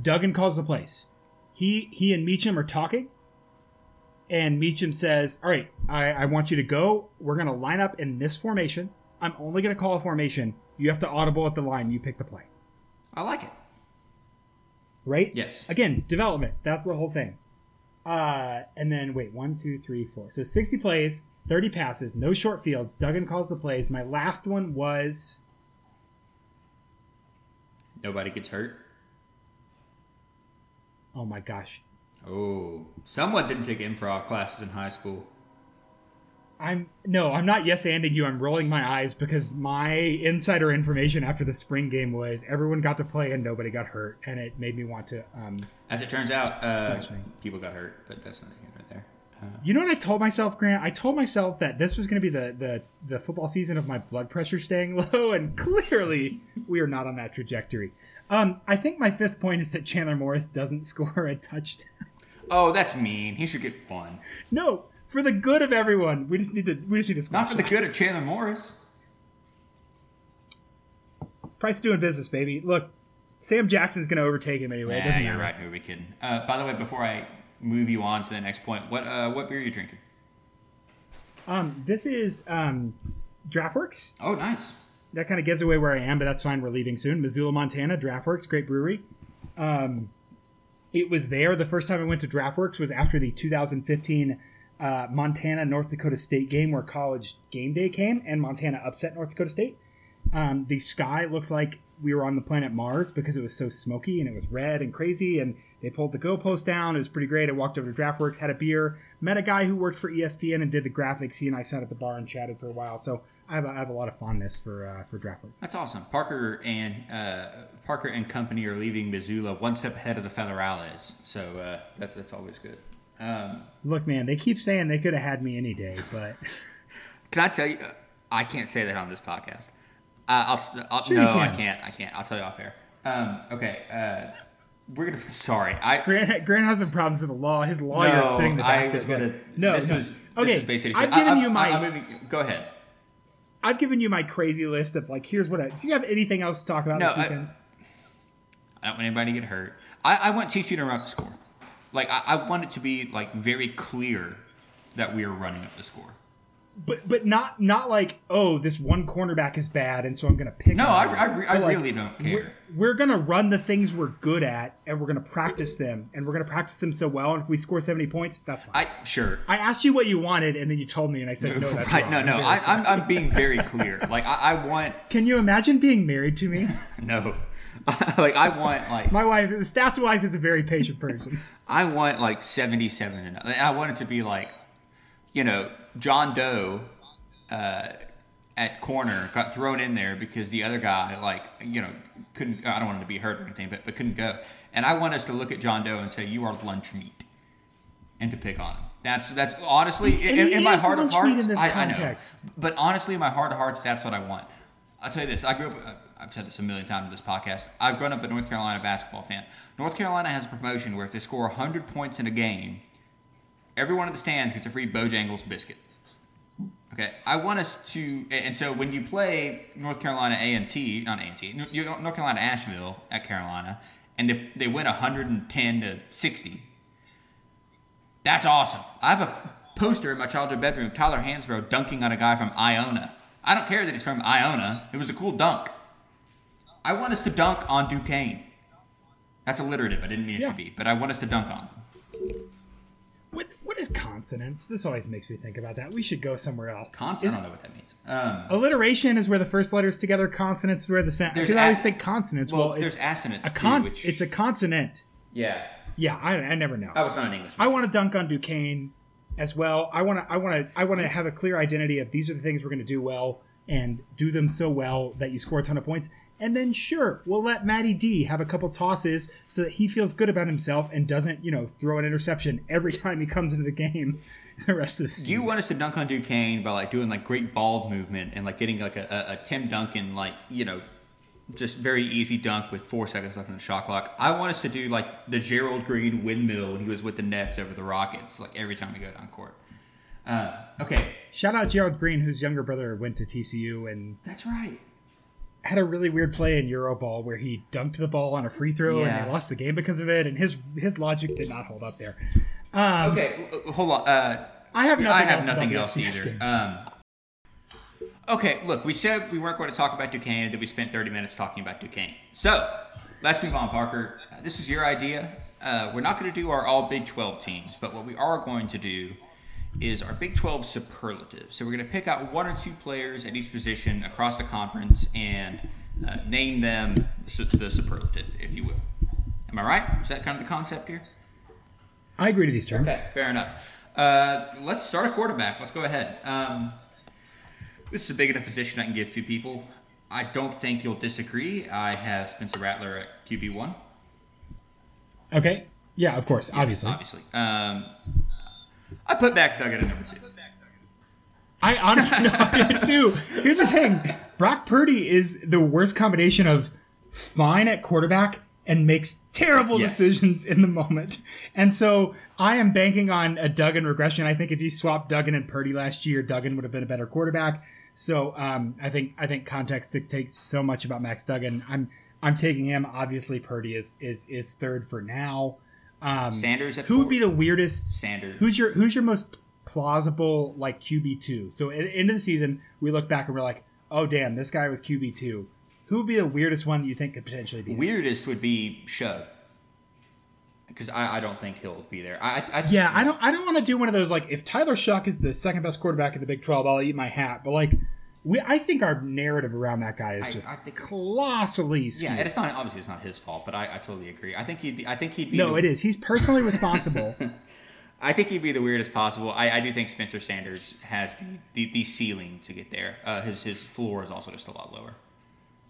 S2: Duggan calls the plays. He he and Meacham are talking, and Meacham says, "All right, I, I want you to go. We're going to line up in this formation. I'm only going to call a formation. You have to audible at the line. You pick the play,
S1: I like it.
S2: Right?
S1: Yes.
S2: Again, development. That's the whole thing. Uh, and then wait, one, two, three, four. So 60 plays, 30 passes, no short fields. Duggan calls the plays. My last one was
S1: Nobody gets hurt.
S2: oh my gosh,
S1: Oh, someone didn't take improv classes in high school.
S2: I'm no, I'm not yes anding you. I'm rolling my eyes because my insider information after the spring game was everyone got to play and nobody got hurt, and it made me want to. Um,
S1: As it turns out, uh, people got hurt, but that's not right there. Uh,
S2: you know what I told myself, Grant? I told myself that this was going to be the, the the football season of my blood pressure staying low, and clearly we are not on that trajectory. Um, I think my fifth point is that Chandler Morris doesn't score a touchdown.
S1: oh, that's mean. He should get one.
S2: No, for the good of everyone, we just need to we just need to squash
S1: Not for the good of Chandler Morris.
S2: Price doing business, baby. Look, Sam Jackson's going to overtake him anyway.
S1: Yeah,
S2: doesn't
S1: you're
S2: matter.
S1: right. Who are we kidding? Uh, by the way, before I move you on to the next point, what uh, what beer are you drinking?
S2: Um, this is um, Draught Works.
S1: Oh, nice.
S2: That kind of gives away where I am, but that's fine. We're leaving soon. Missoula, Montana. Draught Works, great brewery. Um, it was there. The first time I went to Draught Works was after the 2015 uh, Montana North Dakota State game, where College Game Day came, and Montana upset North Dakota State. Um, the sky looked like we were on the planet Mars because it was so smoky and it was red and crazy. And they pulled the goalpost down. It was pretty great. I walked over to Draught Works, had a beer, met a guy who worked for ESPN and did the graphics. He and I sat at the bar and chatted for a while. So I have a, I have a lot of fondness for uh, for Draught Works.
S1: That's awesome. Parker and uh, Parker and company are leaving Missoula one step ahead of the Federales, so uh, that's that's always good. Um,
S2: Look, man, they keep saying they could have had me any day, but
S1: can I tell you? uh, I can't say that on this podcast. Uh, I'll, I'll,
S2: Sure you
S1: no, I
S2: can.
S1: can't. I can't. I'll tell you off air. Um, okay, uh, we're gonna. Sorry, I.
S2: Grant, Grant has some problems with the law. His lawyer is
S1: no,
S2: sitting in the
S1: I was gonna.
S2: no,
S1: this
S2: no.
S1: was. This
S2: okay.
S1: basically.
S2: I've
S1: I-
S2: given
S1: I'm-
S2: you my
S1: I'm moving, go ahead.
S2: I've given you my crazy list of like here's what. I, do you have anything else to talk about
S1: No,
S2: this
S1: I-
S2: weekend?
S1: I don't want anybody to get hurt. I, I want TCU to run up the score. Like I, I want it to be like very clear that we are running up the score.
S2: but but not not like oh this one cornerback is bad and so I'm gonna pick.
S1: No, I. I, I
S2: like,
S1: really don't
S2: We're,
S1: care.
S2: we're gonna run the things we're good at and we're gonna practice them and we're gonna practice them so well and if we score 70 points that's fine.
S1: I sure.
S2: I asked you what you wanted and then you told me and I said no that's
S1: right,
S2: wrong.
S1: no,
S2: I'm
S1: no. I, I'm, I'm being very clear. Like I, I want
S2: Can you imagine being married to me?
S1: no. like I want like
S2: My wife, the stats wife, is a very patient person.
S1: I want like 77 and and I want it to be like, you know, John Doe uh, at corner got thrown in there because the other guy, like, you know, couldn't, I don't want him to be hurt or anything, but, but couldn't go. And I want us to look at John Doe and say, you are lunch meat and to pick on him. That's, that's honestly, in, in my heart of hearts,
S2: in this
S1: I, I know. But honestly, in my heart of hearts, that's what I want. I'll tell you this. I grew up. I've said this a million times in this podcast. I've grown up a North Carolina basketball fan. North Carolina has a promotion where if they score 100 points in a game, everyone in the stands gets a free Bojangles biscuit. Okay, I want us to, and so when you play North Carolina A and T, not A and T, North Carolina Asheville at Carolina, and they, they win 110 to 60, that's awesome. I have a poster in my childhood bedroom, Tyler Hansbrough dunking on a guy from Iona. I don't care that he's from Iona. It was a cool dunk. I want us to dunk on Duquesne. That's alliterative. I didn't mean it
S2: Yeah.
S1: to be, but I want us to dunk on them.
S2: What what is consonants? This always makes me think about that. We should go somewhere else.
S1: Cons-
S2: Is-
S1: I don't know what that means. Um,
S2: alliteration is where the first letters together. Consonants where the sound. Because I always think consonants.
S1: well,
S2: Well,
S1: there's
S2: it's
S1: assonants
S2: a
S1: too, which-
S2: It's a consonant.
S1: yeah,
S2: Yeah, I, I never know.
S1: I was not an English.
S2: I want to dunk on Duquesne as well. I want to. I want to. I want to have a clear identity of these are the things we're going to do well and do them so well that you score a ton of points. And then sure, we'll let Matty D have a couple tosses so that he feels good about himself and doesn't, you know, throw an interception every time he comes into the game. The rest of the
S1: Do
S2: season.
S1: you want us to dunk on Duquesne by like doing like great ball movement and like getting like a, a, a Tim Duncan like you know just very easy dunk with four seconds left in the shot clock? I want us to do like the Gerald Green windmill when he was with the Nets over the Rockets like every time we go down court. Uh, okay,
S2: Shout out Gerald Green, whose younger brother went to TCU and
S1: that's right.
S2: Had a really weird play in Euroball where he dunked the ball on a free throw and
S1: Yeah.
S2: they lost the game because of it. And his his logic did not hold up there. Um,
S1: Okay, hold on. Uh,
S2: I have nothing
S1: I have
S2: else
S1: nothing else either. Um, okay, look, we said we weren't going to talk about Duquesne, and then we spent 30 minutes talking about Duquesne. So let's move on, Parker. Uh, this is your idea. Uh, we're not going to do our all Big 12 teams, but what we are going to do is our Big 12 superlative. So we're going to pick out one or two players at each position across the conference and uh, name them the, superlative, if you will. Am I right? Is that kind of the concept here?
S2: I agree to these terms.
S1: Okay, fair enough. Uh, let's start a quarterback. Let's go ahead. Um, this is a big enough position I can give two people. I don't think you'll disagree. I have Spencer Rattler at QB one.
S2: Okay. Yeah, of course, obviously.
S1: Obviously. Um, I put Max Duggan at number two.
S2: I honestly I too. Here's the thing: Brock Purdy is the worst combination of fine at quarterback and makes terrible
S1: Yes.
S2: decisions in the moment. And so I am banking on a Duggan regression. I think if you swapped Duggan and Purdy last year, Duggan would have been a better quarterback. So um, I think I think context dictates so much about Max Duggan. I'm I'm taking him. Obviously, Purdy is is is third for now. Um,
S1: Sanders
S2: who would be the weirdest?
S1: Sanders.
S2: Who's your Who's your most plausible like QB two? So at the end of the season, we look back and we're like, oh damn, this guy was QB two. Who would be the weirdest one that you think could potentially be? there?
S1: Weirdest would be Shough. Because I, I don't think he'll be there. I, I
S2: Yeah, I don't. I don't want to do one of those like if Tyler Shough is the second best quarterback in the Big Twelve, I'll eat my hat. But like, we I think our narrative around that guy is
S1: I-
S2: just
S1: I think-
S2: colossally skewed.
S1: Yeah, and it's not obviously it's not his fault, but I, I totally agree. I think he'd be. I think he'd be.
S2: no,
S1: the,
S2: it is. He's personally responsible.
S1: I think he'd be the weirdest possible. I, I do think Spencer Sanders has the, the, the ceiling to get there. Uh, his his floor is also just a lot lower.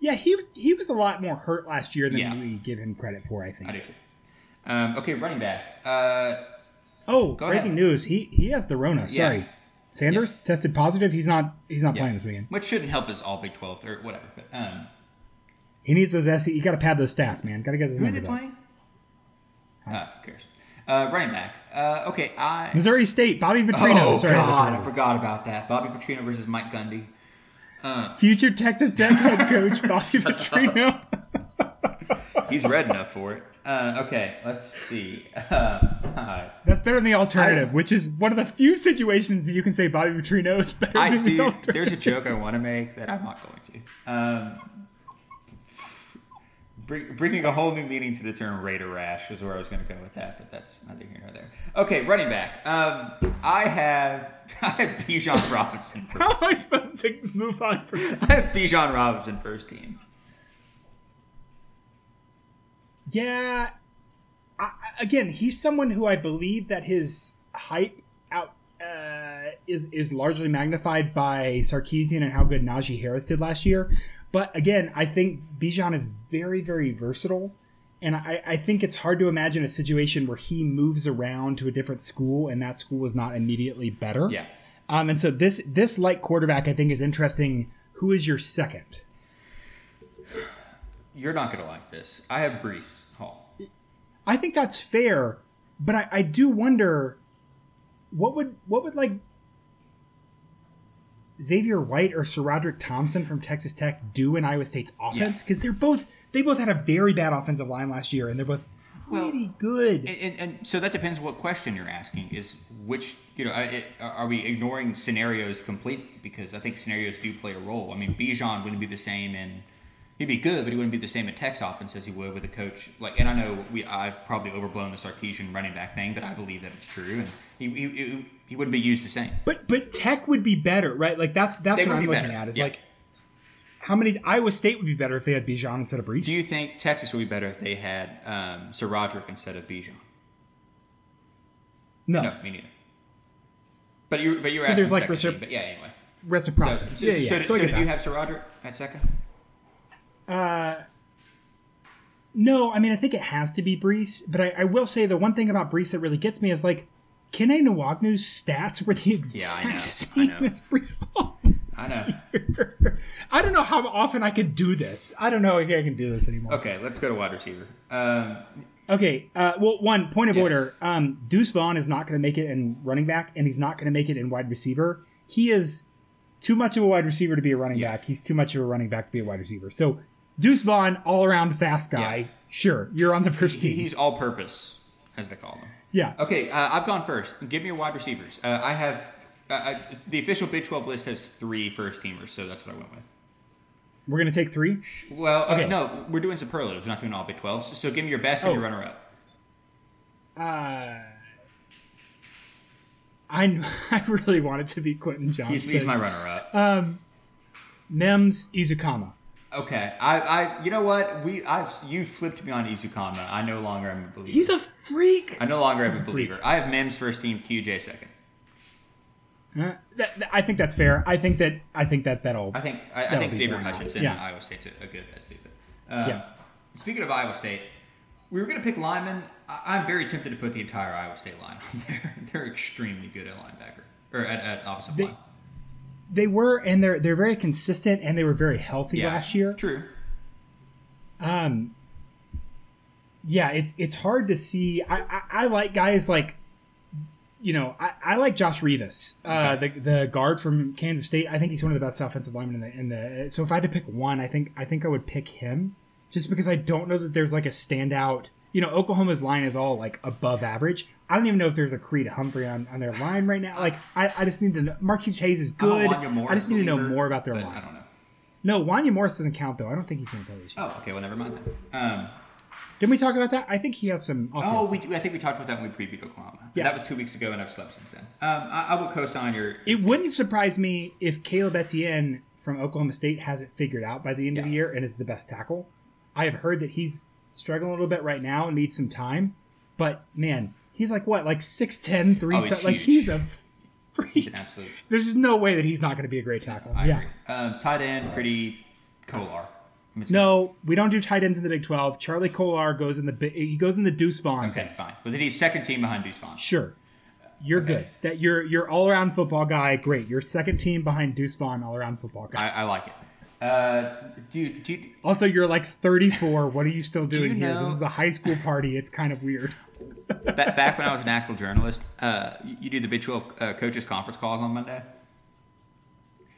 S2: yeah, he was he was a lot more hurt last year than
S1: Yeah.
S2: we give him credit for. I think.
S1: I do too. Um, okay, running back. Uh,
S2: Oh, breaking
S1: ahead.
S2: news! He he has the Rona. Sorry, Sanders tested positive. He's not he's not
S1: yeah,
S2: playing this weekend.
S1: which shouldn't help his all Big Twelve or whatever. But um,
S2: He needs those SE. You got to pad those stats, man. Got to get those
S1: who are they
S2: numbers up.
S1: playing? Uh, who cares? Uh, running back. Uh, okay, I.
S2: Missouri State. Bobby Petrino.
S1: Oh
S2: Sorry,
S1: God, I forgot about that. Bobby Petrino versus Mike Gundy.
S2: right. future Texas Tech head coach Bobby Petrino.
S1: He's red enough for it. Uh, okay, let's see. Alright.
S2: That's better than the alternative, which is one of the few situations you can say Bobby Petrino is better
S1: I
S2: than the
S1: do.
S2: alternative.
S1: There's a joke I want to make that I'm not going to. Um, bring, bringing a whole new meaning to the term Raider rash is where I was going to go with that, but that's neither here nor there. Okay, running back. Um, I have I have Bijan Robinson. First.
S2: How am I supposed to move on from that?
S1: I have Bijan Robinson first team.
S2: Yeah. I, again, he's someone who I believe that his hype out uh, is is largely magnified by Sarkisian and how good Najee Harris did last year. But again, I think Bijan is very very versatile, and I, I think it's hard to imagine a situation where he moves around to a different school and that school is not immediately better.
S1: Yeah.
S2: Um, and so this this light quarterback I think is interesting. Who is your second?
S1: You're not going to like this. I have Breece Hall.
S2: I think that's fair, but I, I do wonder what would what would like Xavier White or SaRodorick Thompson from Texas Tech do in Iowa State's offense? Because they're both they both had a very bad offensive line last year, and they're both
S1: Well,
S2: pretty good.
S1: And, and, and so that depends what question you're asking is which you know it, are we ignoring scenarios completely because I think scenarios do play a role. I mean Bijan wouldn't be the same in he'd be good, but he wouldn't be the same at Tech's offense as he would with a coach like. And I know we I've probably overblown the Sarkisian running back thing, but I believe that it's true, and he he, he, wouldn't be used the same.
S2: but but Tech would be better, right? Like that's that's
S1: They
S2: what I'm
S1: be
S2: looking
S1: better,
S2: at. Is
S1: yeah.
S2: like how many Iowa State would be better if they had Bijan instead of Breece?
S1: Do you think Texas would be better if they had um, SaRodorick instead of Bijan?
S2: no,
S1: No, me neither. But you but you were
S2: So
S1: asking
S2: there's, like, recipro-
S1: but yeah anyway. So,
S2: reciprocity.
S1: so,
S2: yeah,
S1: so,
S2: yeah.
S1: so,
S2: So,
S1: so
S2: get
S1: did
S2: that.
S1: you have SaRodorick at second?
S2: Uh, no, I mean I think it has to be Breece, but I, I will say the one thing about Breece that really gets me is like Kene Nwangwu's stats were the exact
S1: Yeah, I know, I
S2: same
S1: know.
S2: as Breece Hall's.
S1: I know.
S2: I don't know how often I could do this. I don't know if I can do this anymore.
S1: Okay, let's go to wide receiver. Um,
S2: Okay. Uh, well, one point of
S1: Yes.
S2: order. Um, Deuce Vaughn is not going to make it in running back, and he's not going to make it in wide receiver. He is too much of a wide receiver to be a running
S1: Yeah.
S2: back. He's too much of a running back to be a wide receiver. So Deuce Vaughn, all around fast guy.
S1: Yeah.
S2: Sure, you're on the first team.
S1: he's all purpose, as they call him.
S2: yeah.
S1: Okay, uh, I've gone first. Give me your wide receivers. Uh, I have uh, uh, the official Big 12 list has three first teamers, so that's what I went with.
S2: We're gonna take three.
S1: Well, uh,
S2: Okay.
S1: no, we're doing superlatives, we're not doing all Big 12s. So give me your best and
S2: Oh.
S1: your runner up.
S2: Uh, I I really wanted to be Quentin Johnston.
S1: He's, he's my runner up.
S2: Mims Izukama.
S1: Okay, I, I, you know what? We, I've, you flipped me on Izukama. I no longer am a believer.
S2: He's a freak.
S1: I no longer am
S2: He's
S1: a
S2: a freak.
S1: believer. I have Mims first team, QJ second.
S2: Uh, that, that- I think that's fair. I think that I think that that'll.
S1: I think, I, I
S2: That'll
S1: think
S2: be
S1: Xavier. Hutchinson
S2: Yeah.
S1: and Iowa State's a, a good bet too. But um,
S2: Yeah.
S1: speaking of Iowa State, we were going to pick linemen. I, I'm very tempted to put the entire Iowa State line on there. They're extremely good at linebacker or at, at opposite
S2: They-
S1: line.
S2: They were, and they're they're very consistent, and they were very healthy
S1: Yeah,
S2: last year.
S1: True.
S2: Um, yeah, it's it's hard to see. I I, I like guys like, you know, I, I like Josh Rivas, uh, the the guard from Kansas State. I think he's one of the best offensive linemen in the in the. So if I had to pick one, I think I think I would pick him, just because I don't know that there's like a standout. You know, Oklahoma's line is all like above average. I don't even know if there's a Creed Humphrey on, on their line right now. Like, I, I just need to know. Marquis Hayes is good. I just need to know
S1: believer,
S2: more about their line.
S1: I don't know.
S2: No, Wanya Morris doesn't count though. I don't think he's going to play this year.
S1: Oh, okay. Well, never mind then. Um,
S2: Didn't we talk about that? I think he has some.
S1: oh, we, I think we talked about that when we previewed Oklahoma.
S2: Yeah.
S1: That was two weeks ago, and I've slept since then. Um, I, I will co-sign your.
S2: It wouldn't surprise me if Caleb Etienne from Oklahoma State has it figured out by the end of the year and is the best tackle. I have heard that he's struggling a little bit right now and needs some time. But man, he's like what, like 6'10", 3
S1: Oh, he's
S2: like he's a
S1: He's
S2: freak.
S1: an absolute.
S2: There's just no way that he's not going to be a great tackle.
S1: I
S2: yeah.
S1: agree. Um, tight end, pretty Kolar.
S2: No, we don't do tight ends in the Big Twelve. Charlie Kolar goes in the he goes in the Deuce Vaughn.
S1: Okay, fine. But then he's second team behind Deuce Vaughn.
S2: Sure. You're
S1: Okay.
S2: good. That you're you're all around football guy. Great. You're second team behind Deuce Vaughn, all around football guy.
S1: I, I like it. Uh, do you, do
S2: Also, you're like 34. What are you still doing
S1: you
S2: here?
S1: know-
S2: This is a high school party. It's kind of weird.
S1: Ba- back when I was an actual journalist, uh, you, you do the Big 12 uh, coaches conference calls on Monday,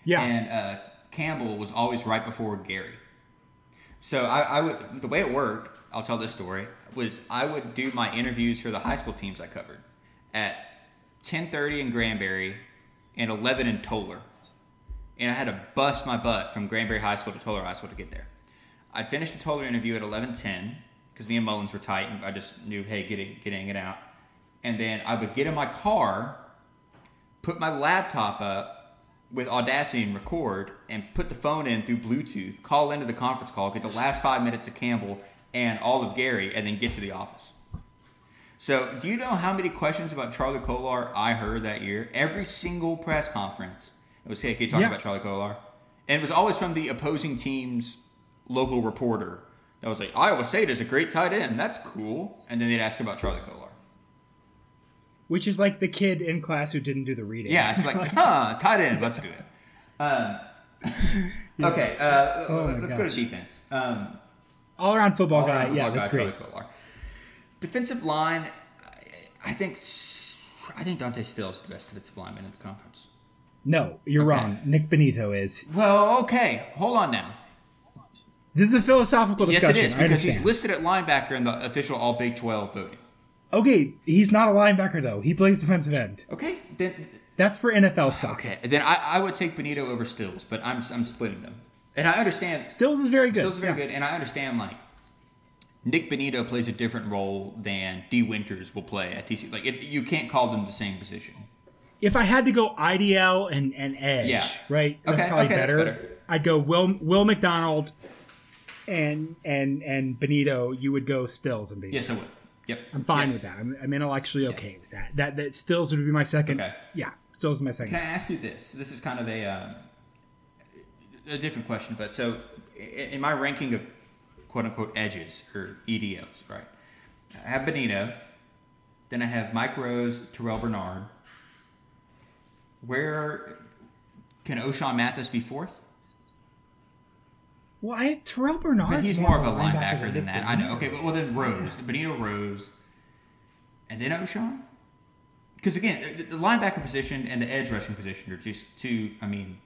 S2: Yeah.
S1: and uh, Campbell was always right before Gary. So I, I would the way it worked. I'll tell this story. Was I would do my interviews for the high school teams I covered at 10:30 in Granbury and 11 in Tolar, and I had to bust my butt from Granbury High School to Tolar High School to get there. I finished the Tolar interview at 11:10 because me and Mullins were tight, and I just knew, hey, get it, getting it out. And then I would get in my car, put my laptop up with Audacity and record, and put the phone in through Bluetooth, call into the conference call, get the last five minutes of Campbell and all of Gary, and then get to the office. So, do you know how many questions about Charlie Kolar I heard that year? Every single press conference, it was, hey, can you talk
S2: Yeah.
S1: about Charlie Kolar? And it was always from the opposing team's local reporter that was like, Iowa State is a great tight end. That's cool. And then they'd ask about Charlie Kolar.
S2: Which is like the kid in class who didn't do the reading.
S1: Yeah, it's like, huh, tight end. Let's do it. Um, okay, uh,
S2: Oh
S1: let's go to defense. Um,
S2: all around football guy.
S1: all-around
S2: Yeah,
S1: football
S2: that's
S1: guy,
S2: great.
S1: Kolar. Defensive line, I I think I think Dante Still is the best defensive lineman in the conference.
S2: No, you're
S1: Okay.
S2: wrong. Nick Bonitto is.
S1: Well, okay, hold on now.
S2: This is a philosophical
S1: Yes,
S2: discussion.
S1: it is because he's listed at linebacker in the official All Big Twelve voting.
S2: Okay, he's not a linebacker though. He plays defensive end.
S1: Okay, then
S2: That's for NFL stuff.
S1: okay, then I, I would take Bonitto over Stills, but I'm I'm splitting them, and I understand
S2: Stills is very good.
S1: Stills is very
S2: Yeah.
S1: good, and I understand like Nick Bonitto plays a different role than Dee Winters will play at TC. Like it, you can't call them the same position.
S2: If I had to go IDL and, and edge,
S1: Yeah.
S2: right? That's
S1: Okay,
S2: probably
S1: okay, that's
S2: better.
S1: better.
S2: I'd go Will Will McDonald and and and Bonitto. You would go Stills and Bonitto.
S1: Yes, I would. Yep,
S2: I'm fine
S1: Yep.
S2: with that. I'm, I'm intellectually okay with that. That that Stills would be my second.
S1: Okay.
S2: Yeah, Stills is my second.
S1: Can I ask you this? This is kind of a um, a different question, but so in my ranking of quote unquote edges or EDOs, right? I have Bonitto, then I have Mike Rose, Terrell Bernard. Where can Ochaun Mathis be fourth?
S2: Well, I, Terrell Bernard.
S1: But he's more of a linebacker than that. I know. Okay, but well then Rose, Bonitto Rose, and then Ochaun. Because again, the linebacker position and the edge rushing position are just two. I mean,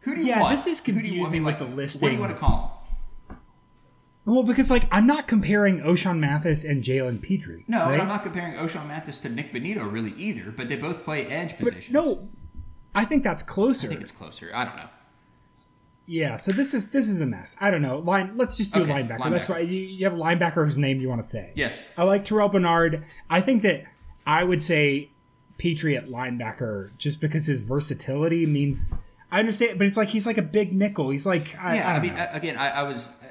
S1: who do you
S2: Yeah,
S1: want?
S2: this is
S1: you? I
S2: confusing
S1: mean,
S2: with
S1: like,
S2: the
S1: What do you want to call Them?
S2: Well, because like I'm not comparing Ochaun Mathis and Jalen
S1: Pitre. No,
S2: right?
S1: and I'm not comparing Ochaun Mathis to Nick Bonitto really either. But they both play edge
S2: But no, I think that's closer.
S1: I think it's closer. I don't know.
S2: Yeah, so this is this is a mess. I don't know. Line. Let's just do
S1: Okay,
S2: linebacker. That's
S1: linebacker.
S2: right. You, you have a linebacker whose name you want to say.
S1: Yes.
S2: I like Terrell Bernard. I think that I would say Patriot linebacker just because his versatility means I understand, but it's like he's like a big nickel. He's like I,
S1: Yeah,
S2: I,
S1: I, mean,
S2: know.
S1: again, I, I was, uh,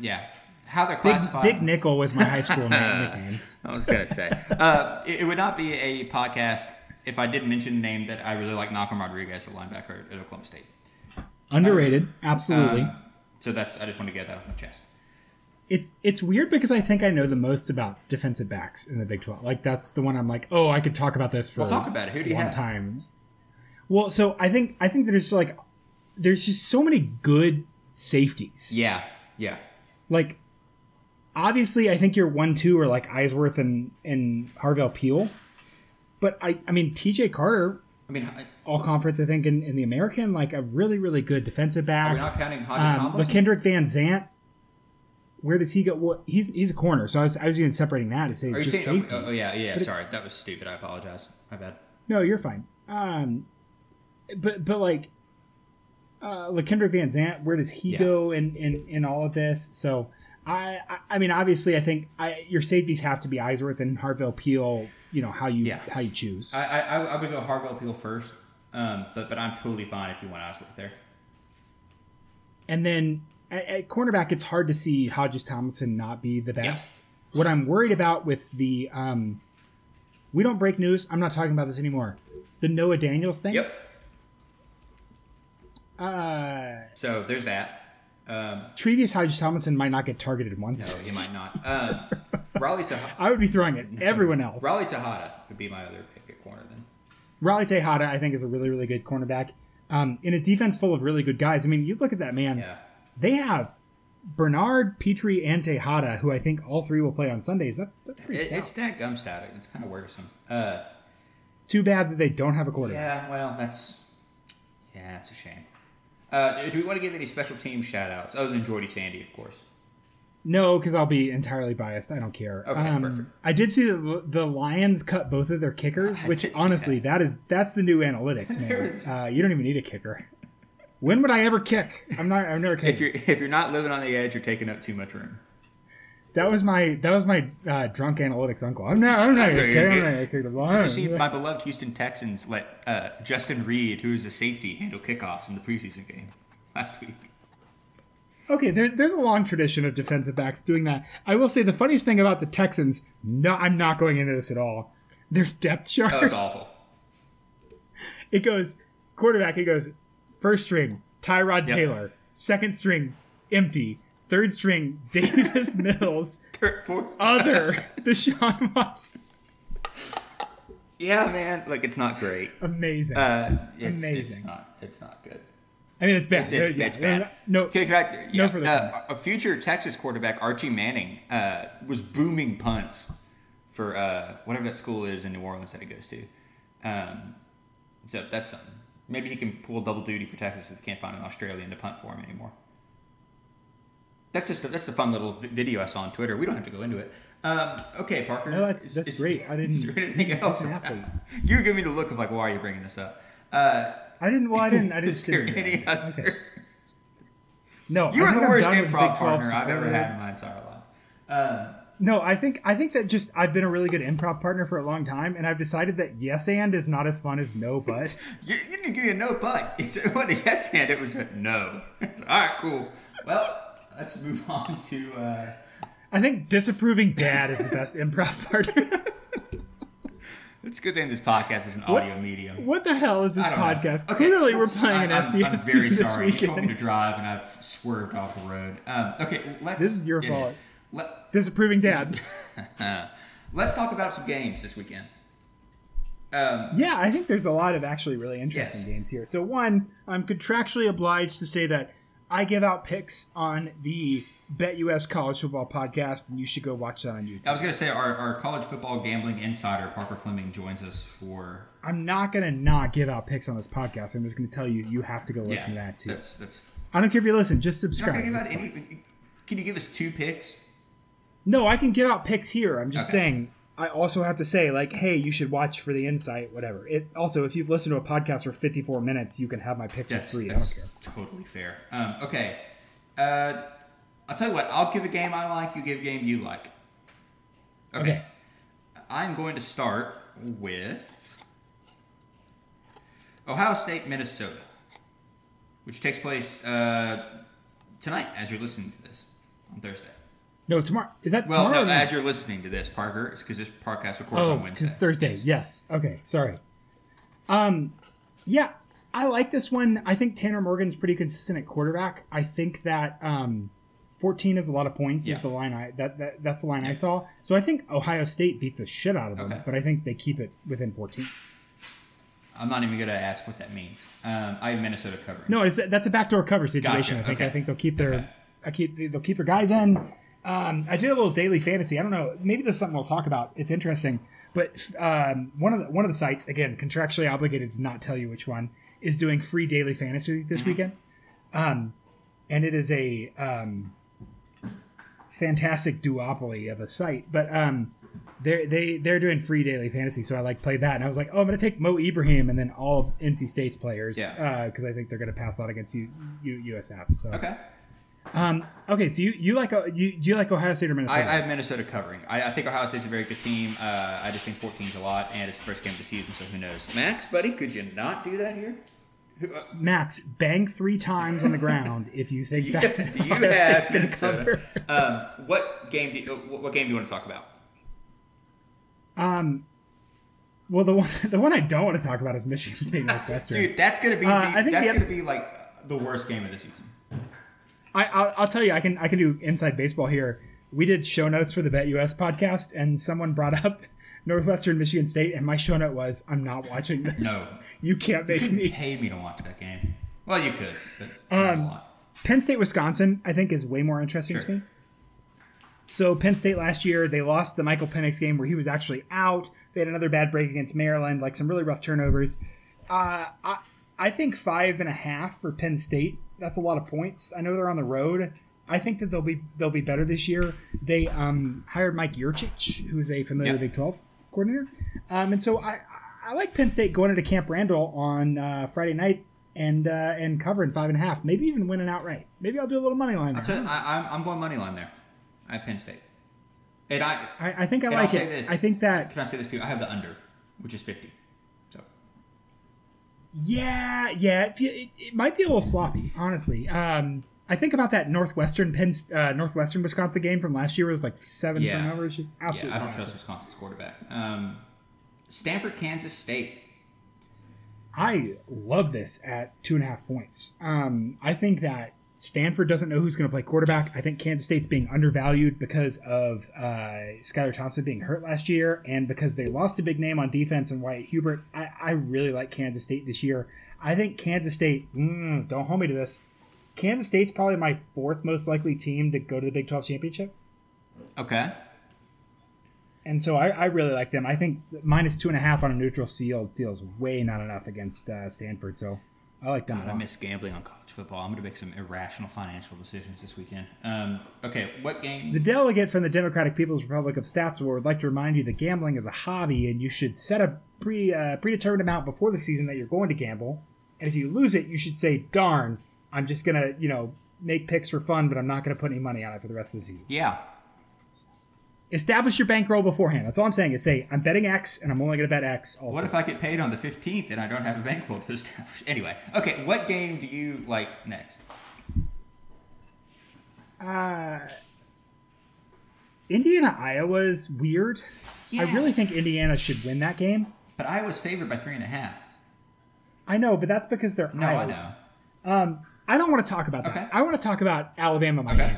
S1: yeah, how they're classified.
S2: big nickel was my high school name, nickname.
S1: I was gonna say, uh, it, it would not be a podcast if I didn't mention the name that I really like, Malcolm Rodriguez, a linebacker at Oklahoma State.
S2: Underrated, absolutely.
S1: Um, so that's I just want to get that off my chest.
S2: it's it's weird because I think I know the most about defensive backs in the Big Twelve. Like that's the one I'm like, oh, I could talk about this for
S1: Well, talk about it. Who do you
S2: a long
S1: have?
S2: time. Well, so I think I think there's like there's just so many good safeties.
S1: Yeah, yeah.
S2: Like obviously, I think your one two are like Eisworth and and Harvell Peel, but I I mean T.J. Carter.
S1: I mean, I-
S2: All conference, I think, in, in the American, like a really, really good defensive back.
S1: are we not counting Hodges
S2: Um, but Kendrick Van Zant, where does he go? Well, he's he's a corner, so I was I was even separating that to say
S1: Are
S2: just
S1: saying?
S2: safety.
S1: Oh, oh, yeah, yeah.
S2: But it-
S1: sorry, that was stupid. I apologize. My bad.
S2: No, you're fine. Um, but but like, uh, like Kendrick Van Zant, where does he
S1: Yeah.
S2: go in, in in all of this? So I I, I mean, obviously, I think I, your safeties have to be Eisworth and Harvell Peel. You know how you
S1: Yeah.
S2: how you choose.
S1: I I, I would go Harvell Peel first, um, but but I'm totally fine if you want Eisworth there.
S2: And then at, at cornerback, it's hard to see Hodges Tomlinson not be the best. What I'm worried about with the um, we don't break news. I'm not talking about this anymore. The Noah Daniels thing.
S1: Yep.
S2: Uh,
S1: So there's that. Um,
S2: Tre'Vius Hodges Tomlinson might not get targeted once.
S1: no, he might not. Um, Raleigh Texada.
S2: I would be throwing it. Everyone else.
S1: Raleigh Texada would be my other pick at corner then.
S2: Raleigh Texada, I think, is a really, really good cornerback. Um, in a defense full of really good guys. I mean, you look at that man.
S1: Yeah.
S2: They have Bernard, Pitre, and Texada, who I think all three will play on Sundays. That's that's pretty
S1: It,
S2: stout.
S1: it's that gum static. It's kind of worrisome. Uh,
S2: Too bad that they don't have a quarterback.
S1: yeah, well, that's yeah, it's a shame. Uh, do we want to give any special team shout outs other than Jordy Sandy, of course?
S2: No, because I'll be entirely biased. I don't care.
S1: Okay,
S2: um,
S1: perfect.
S2: I did see the- the Lions cut both of their kickers, which honestly, that is that's the new analytics, man. Uh, you don't even need a kicker. When would I ever kick? I'm not. I'm never
S1: kicked.
S2: If
S1: you're if you're not living on the edge, you're taking up too much room.
S2: That was my that was my uh, drunk analytics uncle. I'm not. I'm not gonna kick. I'm not gonna kick the ball.
S1: Did you see my beloved Houston Texans let uh, Justin Reid, who is a safety, handle kickoffs in the preseason game last week?
S2: Okay, there, there's a long tradition of defensive backs doing that. I will say the funniest thing about the Texans. No, I'm not going into this at all. Their depth chart.
S1: That was awful.
S2: it goes quarterback. It goes first string Tyrod
S1: Yep.
S2: Taylor, second string empty, third string Davis Mills,
S1: Third, fourth.
S2: other Deshaun Watson.
S1: Yeah, man. Like it's not great.
S2: Amazing.
S1: Uh, it's,
S2: Amazing.
S1: It's not. It's not good.
S2: I mean, it's bad.
S1: It's, it's,
S2: Yeah,
S1: it's bad.
S2: No,
S1: Okay, can I, yeah,
S2: further
S1: uh, a future Texas quarterback, Archie Manning, uh, was booming punts for uh, whatever that school is in New Orleans that he goes to. Um, so that's something. Maybe he can pull double duty for Texas if they can't find an Australian to punt for him anymore. That's just a, that's a fun little video I saw on Twitter. We don't have to go into it. Um, okay, Parker.
S2: No, that's- that's
S1: is-
S2: great. I didn't-
S1: Is anything else? You're giving me the look of like, why are you bringing this up? Uh,
S2: I didn't. Well, I didn't. I didn't.
S1: any
S2: realize.
S1: other?
S2: Okay. No,
S1: You
S2: I
S1: are the worst improv
S2: Big 12
S1: partner I've ever had in my entire life. Um,
S2: No, I think I think that just I've been a really good improv partner for a long time, and I've decided that yes and is not as fun as no but.
S1: you, you didn't give me a no but. It what a yes and it was a no. All right, cool. Well, let's move on to. Uh,
S2: I think disapproving dad is the best improv partner.
S1: It's a good thing this podcast is an audio medium.
S2: what the hell is this
S1: I
S2: podcast?
S1: Okay,
S2: Clearly, we're playing an
S1: I'm- I'm- I'm very
S2: this
S1: sorry. You told me to drive, and I've swerved off the road. Um, okay, let's.
S2: This is your fault.
S1: Let,
S2: Disapproving dad.
S1: let's talk about some games this weekend. Um,
S2: Yeah, I think there's a lot of actually really interesting
S1: Yes.
S2: games here. So one, I'm contractually obliged to say that I give out picks on the Bet US College Football podcast, and you should go watch that on YouTube.
S1: I was going to say our, our college football gambling insider Parker Fleming joins us for
S2: I'm not gonna not give out picks on this podcast. I'm just gonna tell you you have to go listen
S1: yeah.
S2: to that too.
S1: That's that's.
S2: I don't care if you listen, just subscribe.
S1: any. Can you give us two picks?
S2: No, I can give out picks here. I'm just
S1: Okay.
S2: saying. I also have to say, like, hey, you should watch for the insight, whatever. It also, if you've listened to a podcast for 54 minutes, you can have my picks
S1: That's,
S2: for free. I don't care.
S1: totally fair. Um, okay. Uh, I'll tell you what. I'll give a game I like. You give a game you like. Okay.
S2: Okay.
S1: I'm going to start with Ohio State, Minnesota. which takes place uh, tonight as you're listening to this on Thursday.
S2: No, tomorrow. Is that
S1: Well,
S2: tomorrow?
S1: no, as you're listening to this, Parker, it's because this podcast records
S2: Oh,
S1: on Wednesday.
S2: because Thursday. Yes. Okay. Sorry. Um, yeah, I like this one. I think Tanner Morgan's pretty consistent at quarterback. I think that um, 14 is a lot of points.
S1: Yeah.
S2: Is the line I that, that that's the line I saw. So I think Ohio State beats the shit out of them,
S1: Okay.
S2: but I think they keep it within 14.
S1: I'm not even going to ask what that means. Um, I have Minnesota covering.
S2: No, it's that's a backdoor cover situation.
S1: Gotcha,
S2: I think
S1: okay.
S2: I think they'll keep their
S1: Okay.
S2: I keep they'll keep their guys in. Um, I did a little daily fantasy. I don't know. Maybe this is something we'll talk about. It's interesting. But um, one of the one of the sites, again, contractually obligated to not tell you which one, is doing free daily fantasy this
S1: Mm-hmm.
S2: weekend. Um, and it is a um, fantastic duopoly of a site. But um, they're they they're doing free daily fantasy, so I like played that, and I was like, oh, I'm gonna take Mo Ibrahim and then all of NC State's players,
S1: Yeah.
S2: because I think they're gonna pass a lot against U, U, USF. So
S1: Okay.
S2: um, okay, so you you like uh, you do you like Ohio State or
S1: I,
S2: Minnesota?
S1: I have Minnesota covering. I, I think Ohio State's a very good team. Uh, I just think 14 is a lot, and it's the first game of the season, so who knows? Max, buddy, could you not do that here?
S2: Max, bang three times on the ground if you think that
S1: you
S2: Ohio
S1: have
S2: gonna
S1: Minnesota?
S2: cover.
S1: Um, what game? Do you, what game do you want to talk about?
S2: Um, well, the one the one I don't want to talk about is Michigan State Northwestern.
S1: Dude, that's gonna be.
S2: Uh,
S1: the,
S2: I think
S1: that's gonna be like the worst game of the season.
S2: I, I'll, I'll tell you, I can I can do inside baseball here. We did show notes for the Bet US podcast, and someone brought up Northwestern Michigan State, and my show note was, "I'm not watching this.
S1: No.
S2: you can't make
S1: couldn't
S2: me."
S1: pay me to watch that game. Well, you could, but
S2: Um. Penn State Wisconsin, I think, is way more interesting to
S1: Sure.
S2: me. So Penn State last year, they lost the Michael Penix game where he was actually out. They had another bad break against Maryland, like some really rough turnovers. Uh, I I think five and a half for Penn State. That's a lot of points. I know they're on the road. I think that they'll be they'll be better this year. They um, hired Mike Yurcich, who's a familiar
S1: Yep.
S2: Big Twelve coordinator, um, and so I I like Penn State going into Camp Randall on uh, Friday night and uh, and covering five and a half, maybe even winning outright. Maybe I'll do a little money line there.
S1: So I, I'm, I'm going money line there. I have Penn State, and I
S2: I, I think I like
S1: say
S2: it.
S1: this.
S2: I think that
S1: can I say this too? I have the under, which is 50. So
S2: yeah, yeah, it, it, it might be a little sloppy, honestly. Um, I think about that Northwestern Penn, uh, Northwestern Wisconsin game from last year. It was like seven
S1: Yeah.
S2: turnovers, just absolutely. yeah.
S1: I don't trust. Wisconsin's quarterback. Um, Stanford, Kansas State.
S2: I love this at two and a half points. Um, I think that Stanford doesn't know who's going to play quarterback. I think Kansas State's being undervalued because of uh, Skylar Thompson being hurt last year and because they lost a big name on defense and Wyatt Hubert. I, I really like Kansas State this year. I think Kansas State, mm, don't hold me to this. Kansas State's probably my fourth most likely team to go to the Big 12 championship.
S1: Okay.
S2: And so I, I really like them. I think minus two and a half on a neutral field feels way not enough against uh, Stanford. So I like them.
S1: God, I miss gambling on college football. I'm going to make some irrational financial decisions this weekend. Um, okay, what game?
S2: The delegate from the Democratic People's Republic of Statesville would like to remind you that gambling is a hobby and you should set a pre uh, predetermined amount before the season that you're going to gamble. And if you lose it, you should say, "Darn, I'm just gonna you know make picks for fun, but I'm not gonna put any money on it for the rest of the season."
S1: yeah.
S2: Establish your bankroll beforehand. That's all I'm saying. Is say, "I'm betting X, and I'm only gonna bet X." Also,
S1: What if I get paid on the 15th and I don't have a bankroll to establish? Anyway, okay, what game do you like next?
S2: uh, Indiana Iowa is weird. I really think Indiana should win that game.
S1: But I was favored by three and a half.
S2: I know, but that's because they're
S1: No,
S2: Iowa.
S1: I know.
S2: Um, I don't want to talk about that.
S1: Okay.
S2: I want to talk about Alabama Miami
S1: Okay.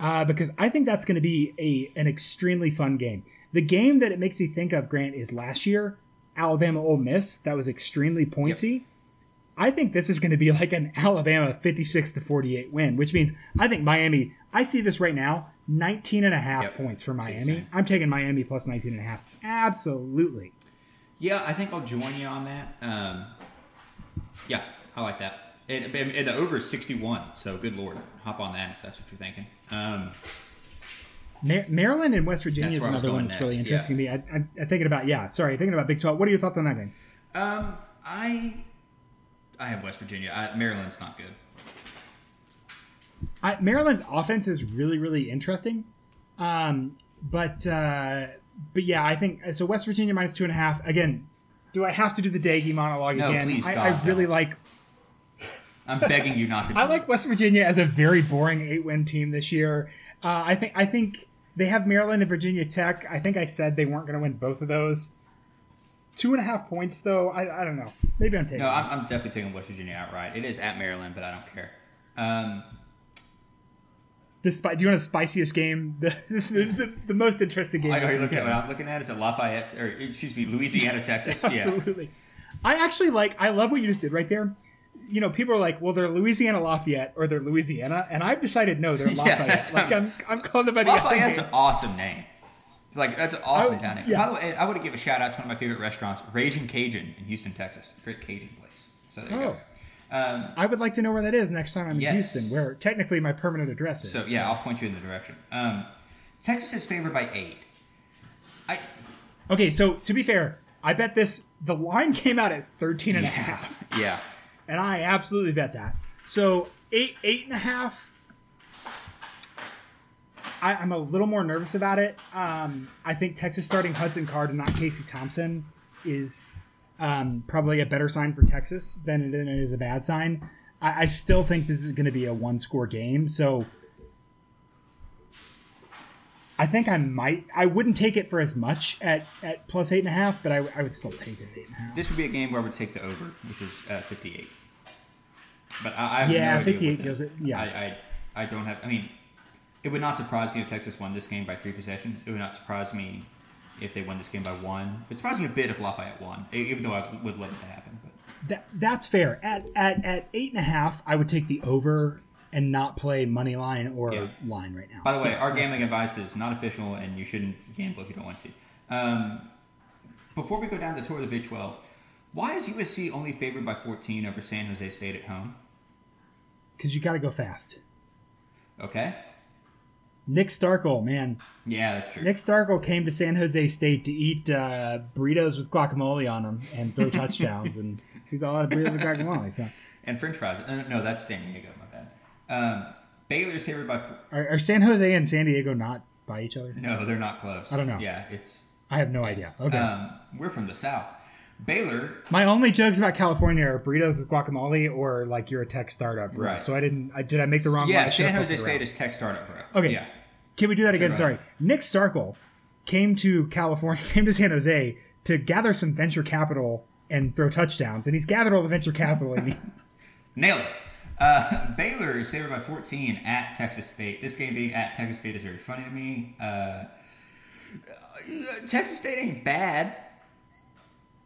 S2: uh, because I think that's going to be a an extremely fun game. The game that it makes me think of, Grant, is last year Alabama Ole Miss. That was extremely pointsy. I think this is going to be like an Alabama 56 to 48 win, which means I think Miami. I see this right now 19 and a half
S1: Yep.
S2: points for Miami. I'm taking Miami plus 19 and a half. Absolutely.
S1: Yeah, I think I'll join you on that. Um, yeah, I like that. And the over is 61, so good lord. Hop on that if that's what you're thinking. Um,
S2: Ma- Maryland and West Virginia is
S1: where I was
S2: another one that's really
S1: next,
S2: interesting to me. I, I, I'm thinking about yeah. Sorry, thinking about Big 12. What are your thoughts on that game?
S1: um, I I have West Virginia. I, Maryland's not good.
S2: I, Maryland's offense is really really interesting, um, but uh, but yeah, I think so. West Virginia minus two and a half. Again, do I have to do the Daggy monologue
S1: No,
S2: again?
S1: please,
S2: I, I really
S1: no.
S2: like.
S1: I'm begging you not to.
S2: I like West Virginia as a very boring eight-win team this year. Uh, I think I think they have Maryland and Virginia Tech. I think I said they weren't going to win both of those. Two and a half points, though. I, I don't know. Maybe I'm taking.
S1: No, I'm, I'm definitely taking West Virginia outright. It is at Maryland, but I don't care. Um,
S2: the spi- do you want the spiciest game? The, the, the, the most interesting game.
S1: are
S2: this
S1: you looking at what I'm looking at? Is it Lafayette or excuse me, Louisiana, Texas? yeah.
S2: Absolutely. I actually like. I love what you just did right there. You know, people are like, "Well, they're Louisiana Lafayette or they're Louisiana," and I've decided no, they're Lafayette.
S1: that's-
S2: like I'm, I'm calling them by the
S1: Lafayette's an awesome name. Like that's an awesome
S2: I-
S1: town name.
S2: yeah.
S1: By the way, I want to give a shout out to one of my favorite restaurants, Raging Cajun in Houston, Texas. Great Cajun place. So there you
S2: Oh.
S1: go. Um,
S2: I would like to know where that is next time I'm in Houston, where technically my permanent address is.
S1: so yeah, I'll point you in the direction. Um, Texas is favored by eight. I
S2: Okay, so to be fair, I bet this the line came out at 13 and a half,
S1: yeah.
S2: And I absolutely bet that. So eight eight and a half. I, I'm a little more nervous about it. Um, I think Texas starting Hudson Card and not Casey Thompson is um, probably a better sign for Texas than it, than it is a bad sign. I, I still think this is going to be a one score game. So I think I might. I wouldn't take it for as much at, at plus eight and a half, but I, I would still take it at eight and a half.
S1: This would be a game where I would take the over, which is uh, 58. But I, I have
S2: Yeah,
S1: no
S2: 58
S1: what
S2: feels it- yeah.
S1: I, I, I don't have. I mean, it would not surprise me if Texas won this game by three possessions. It would not surprise me if they won this game by one. It would surprise me a bit if Lafayette won, even though I would love it to happen. But
S2: That that's fair. At at at eight and a half, I would take the over and not play money line or
S1: Yeah.
S2: line right now.
S1: by the way, our gambling advice is not official, and you shouldn't gamble if you don't want to. Um, before we go down the tour of the Big 12, why is USC only favored by 14 over San Jose State at home?
S2: because you got to go fast.
S1: Okay.
S2: Nick Starkel, man,
S1: Yeah, that's true.
S2: Nick Starkel came to San Jose State to eat uh, burritos with guacamole on them and throw touchdowns, and he's all out of burritos with guacamole. So,
S1: And French fries. Uh, no, that's San Diego. Um, Baylor's favored by. Four.
S2: are, are San Jose and San Diego not by each other?
S1: No, they're not close.
S2: I don't know.
S1: Yeah, it's.
S2: I have no idea. Okay.
S1: Um, we're from the south. Baylor.
S2: My only jokes about California are burritos with guacamole or like you're a tech startup. bro.
S1: Right.
S2: So I didn't. I, did I make the wrong?
S1: Yeah,
S2: one? I should've
S1: San Jose State
S2: around.
S1: is tech startup, bro.
S2: Okay.
S1: Yeah.
S2: Can we do that again?
S1: Sure.
S2: Sorry. Nick Starkel came to California, came to San Jose to gather some venture capital and throw touchdowns, and he's gathered all the venture capital. He,
S1: Nailed it. Uh, Baylor is favored by 14 at Texas State. This game being at Texas State is very funny to me. Uh, Texas State ain't bad.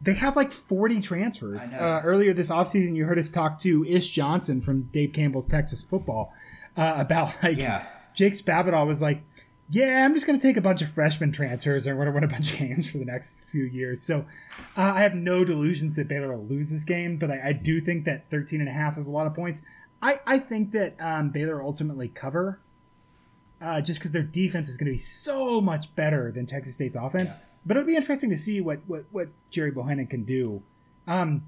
S2: they have like 40 transfers. Uh, earlier this offseason, you heard us talk to Ish Johnson from Dave Campbell's Texas Football uh, about like
S1: Yeah.
S2: Jake Spavital was like, yeah, I'm just going to take a bunch of freshman transfers and we're going to win a bunch of games for the next few years. So uh, I have no delusions that Baylor will lose this game, but I, I do think that 13 and a half is a lot of points. I, I think that um, Baylor ultimately cover uh, just because their defense is going to be so much better than Texas State's offense.
S1: Yeah.
S2: But it'll be interesting to see what, what, what Gerry Bohanon can do. Um,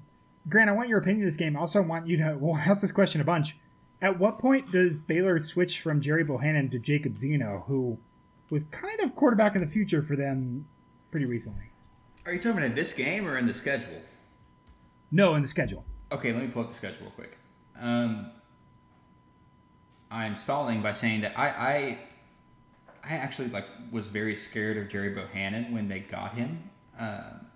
S2: Grant, I want your opinion of this game. I also want you to, we'll ask this question a bunch. At what point does Baylor switch from Gerry Bohanon to Jacob Zeno, who was kind of quarterback of the future for them pretty recently?
S1: Are you talking about in this game or in the schedule?
S2: No, in the schedule.
S1: Okay, let me pull up the schedule real quick. Um, I'm stalling by saying that I, I, I actually like was very scared of Gerry Bohanon when they got him, um,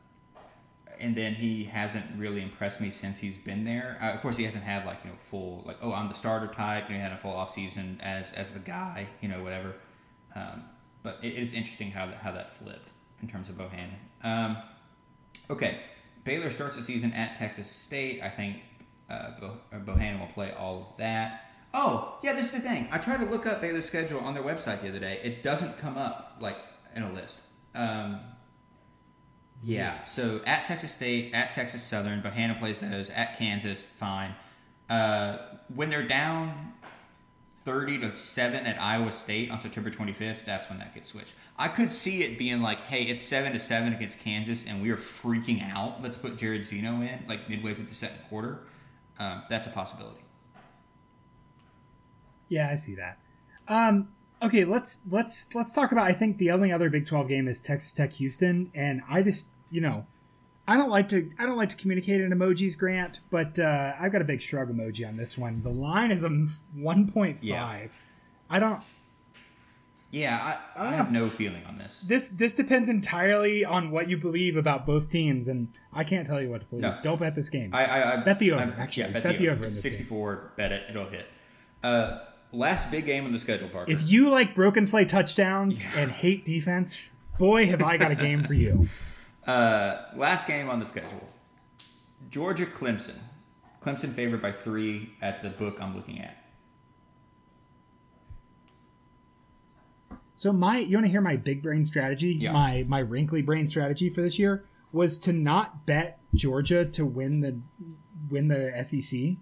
S1: and then he hasn't really impressed me since he's been there. Uh, of course, he hasn't had like you know full like oh I'm the starter type, he had a full off season as as the guy, you know whatever. Um, but it is interesting how that how that flipped in terms of Bohanon. Um, Okay, Baylor starts the season at Texas State. I think uh, Bo- uh, Bohanon will play all of that. Oh, yeah, this is the thing. I tried to look up Baylor's schedule on their website the other day. It doesn't come up like in a list. Um, yeah, so at Texas State, at Texas Southern, Bohanon plays those. At Kansas, fine. Uh, when they're down 30 to 7 at Iowa State on September 25th, that's when that gets switched. I could see it being like, hey, it's 7 to 7 against Kansas and we are freaking out. Let's put Jared Zeno in, like midway through the second quarter. Um, that's a possibility.
S2: Yeah, I see that. Um, okay, let's let's let's talk about. I think the only other Big Twelve game is Texas Tech Houston, and I just you know, I don't like to I don't like to communicate in emojis, Grant, but uh, I've got a big shrug emoji on this one. The line is a 1.5.
S1: Yeah.
S2: I don't
S1: Yeah, I, I have no feeling on this.
S2: this this depends entirely on what you believe about both teams and I can't tell you what to believe.
S1: No.
S2: Don't bet this game.
S1: I, I, I
S2: Bet the over,
S1: I'm-
S2: actually.
S1: Yeah, bet,
S2: Bet
S1: the,
S2: the
S1: over.
S2: over in this game.
S1: 64, bet it, it'll hit. Uh, last big game on the schedule, Parker.
S2: if you like broken play touchdowns and hate defense, boy have I got a game for you.
S1: Uh, last game on the schedule. Georgia Clemson. Clemson favored by three at the book I'm looking at.
S2: So my you want to hear my big brain strategy?
S1: Yeah.
S2: My my wrinkly brain strategy for this year was to not bet Georgia to win the win the SEC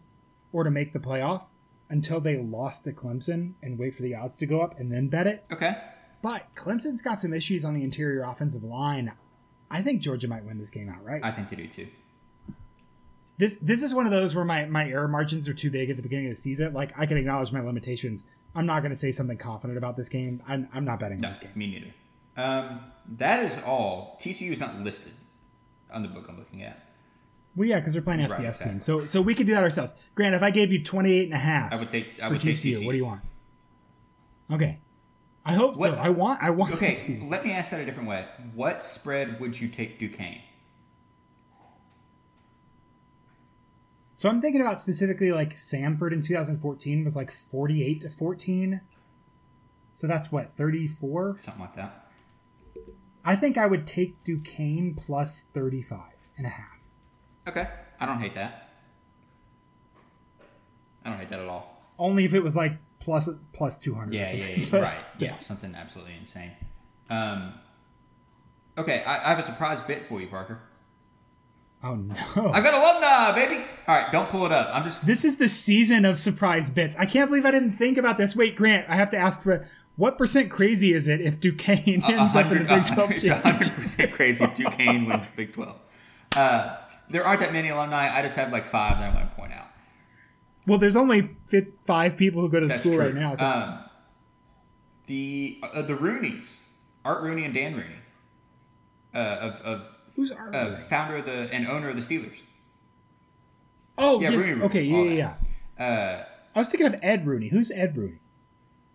S2: or to make the playoff until they lost to Clemson and wait for the odds to go up and then bet it.
S1: Okay.
S2: But Clemson's got some issues on the interior offensive line. I think Georgia might win this game outright.
S1: I think they do too.
S2: this this is one of those where my my error margins are too big at the beginning of the season. Like I can acknowledge my limitations. I'm not going to say something confident about this game. I'm, I'm not betting
S1: No,
S2: this game.
S1: me neither. Um, that is all. TCU is not listed on the book I'm looking at.
S2: Well, yeah, because they're playing FCS
S1: okay.
S2: team. So so we could do that ourselves. Grant, if I gave you 28 and a half
S1: I would take. I
S2: for
S1: would take
S2: TCU,
S1: TCU.
S2: what do you want? Okay. I hope so.
S1: What-
S2: I want I want
S1: Okay, let me ask that a different way. What spread would you take Duquesne?
S2: So I'm thinking about specifically like Samford in 2014 was like 48 to 14. So that's what 34.
S1: Something like that.
S2: I think I would take Duquesne plus 35 and a half.
S1: Okay, I don't hate that. I don't hate that at all.
S2: Only if it was like plus plus 200.
S1: Yeah, yeah, yeah right.
S2: still.
S1: Yeah, something absolutely insane. Um, okay, I, I have a surprise bit for you, Parker.
S2: Oh no.
S1: I got a alumni, baby. All right, don't pull it up. I'm just
S2: This is the season of surprise bits. I can't believe I didn't think about this. Wait, Grant, I have to ask for what percent crazy is it if Duquesne ends up in the Big 12
S1: It's 100% crazy if Duquesne wins the Big 12. Uh, there aren't that many alumni. I just have like five that I want to point out.
S2: Well, there's only five people who go to the
S1: That's
S2: school
S1: true.
S2: right now. So
S1: Um, the uh, the Rooneys, Art Rooney and Dan Rooney, uh, of, of
S2: who's our?
S1: uh, founder of the and owner of the Steelers.
S2: oh,
S1: yeah,
S2: yes.
S1: Rooney, Rooney,
S2: okay, yeah, yeah, yeah.
S1: Uh,
S2: I was thinking of Ed Rooney. Who's Ed Rooney?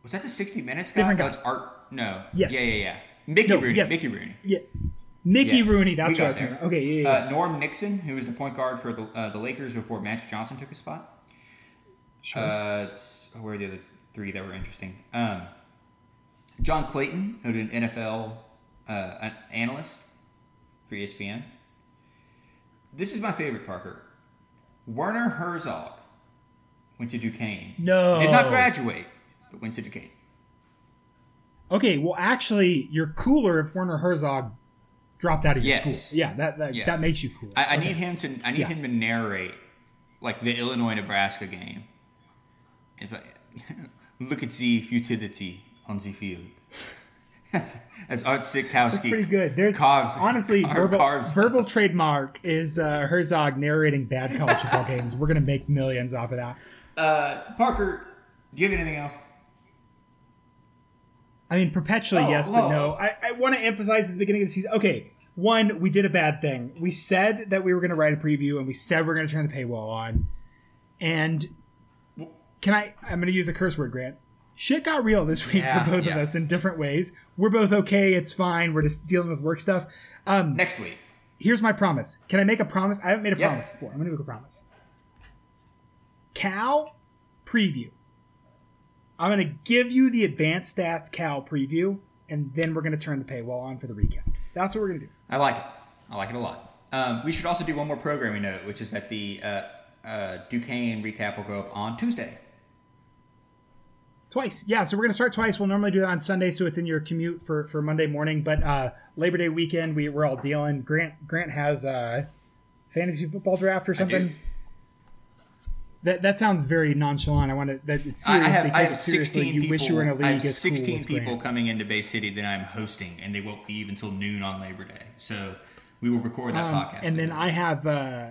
S1: was that the 60 Minutes guy?
S2: Different
S1: No,
S2: guy.
S1: it's Art. No.
S2: Yes.
S1: Yeah, yeah, yeah. Mickey
S2: No,
S1: Rooney.
S2: yes.
S1: Mickey Rooney.
S2: Yeah, Mickey
S1: Yes,
S2: Rooney. That's what I was
S1: there.
S2: thinking. Okay, yeah, yeah.
S1: Uh, Norm Nixon, who was the point guard for the uh, the Lakers before Magic Johnson took his spot.
S2: sure.
S1: Uh, it's- where are the other three that were interesting? Um, John Clayton, who's an NFL uh, an analyst for ESPN. This is my favorite, Parker. Werner Herzog went to Duquesne.
S2: No.
S1: Did not graduate, but went to Duquesne.
S2: okay, well, actually, you're cooler if Werner Herzog dropped out of your
S1: Yes.
S2: school. Yeah, that that,
S1: Yeah.
S2: that makes you cool.
S1: I, I
S2: Okay.
S1: need him to. I need
S2: Yeah.
S1: him to narrate like the Illinois Nebraska game. If I, look at the futility on the field. as, as Art Sitkowski.
S2: That's pretty good. There's
S1: carves,
S2: honestly verbal,
S1: carves-
S2: verbal trademark is uh, Herzog narrating bad college football games. We're gonna make millions off of that.
S1: Uh, Parker, do you have anything else?
S2: I mean, perpetually
S1: Oh,
S2: yes, but no. I, I want to emphasize at the beginning of the season. Okay, one, we did a bad thing. We said that we were going to write a preview, and we said we're going to turn the paywall on. And can I? I'm going to use a curse word, Grant. Shit got real this week
S1: Yeah,
S2: for both
S1: yeah.
S2: of us in different ways. We're both okay. It's fine. We're just dealing with work stuff. Um,
S1: Next week.
S2: here's my promise. Can I make a promise? I haven't made a
S1: Yeah.
S2: promise before. I'm going to make a promise. Cal preview. I'm going to give you the advanced stats Cal preview, and then we're going to turn the paywall on for the recap. That's what we're going to do.
S1: I like it. I like it a lot. Um, we should also do one more programming note, which is that the uh, uh, Duquesne recap will go up on Tuesday.
S2: Twice. Yeah, so we're going to start twice. We'll normally do that on Sunday, so it's in your commute for, for Monday morning. But uh, Labor Day weekend, we, we're all dealing. Grant Grant has a fantasy football draft or something. That, that sounds very nonchalant. I want to that it's
S1: I, I
S2: seriously
S1: have, I
S2: take
S1: have
S2: it seriously.
S1: 16
S2: You
S1: people,
S2: wish you were in a
S1: I
S2: league
S1: have
S2: as cool
S1: 16
S2: as
S1: people
S2: Grant.
S1: coming into Bay City that I'm hosting, and they won't leave until noon on Labor Day. So we will record that
S2: Um,
S1: podcast.
S2: and then. I have uh,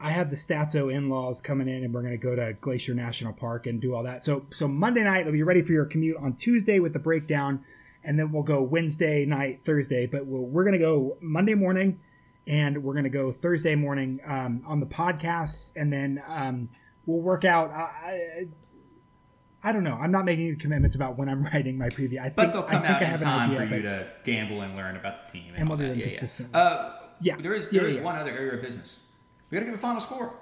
S2: I have the Statso in-laws coming in, and we're going to go to Glacier National Park and do all that. So so Monday night, will be ready for your commute on Tuesday with the breakdown, and then we'll go Wednesday night, Thursday. But we'll, we're going to go Monday morning, and we're going to go Thursday morning um, on the podcasts, and then um, we'll work out. I, I, I don't know. I'm not making any commitments about when I'm writing my preview. I think,
S1: But they'll come
S2: I think
S1: out
S2: I
S1: in
S2: have
S1: time
S2: an idea,
S1: for you to gamble and learn about the team. And,
S2: And
S1: all
S2: we'll
S1: that.
S2: them
S1: yeah, yeah. Uh,
S2: Yeah.
S1: There is
S2: Yeah,
S1: there is
S2: yeah.
S1: one other area of business. We got to give a final score.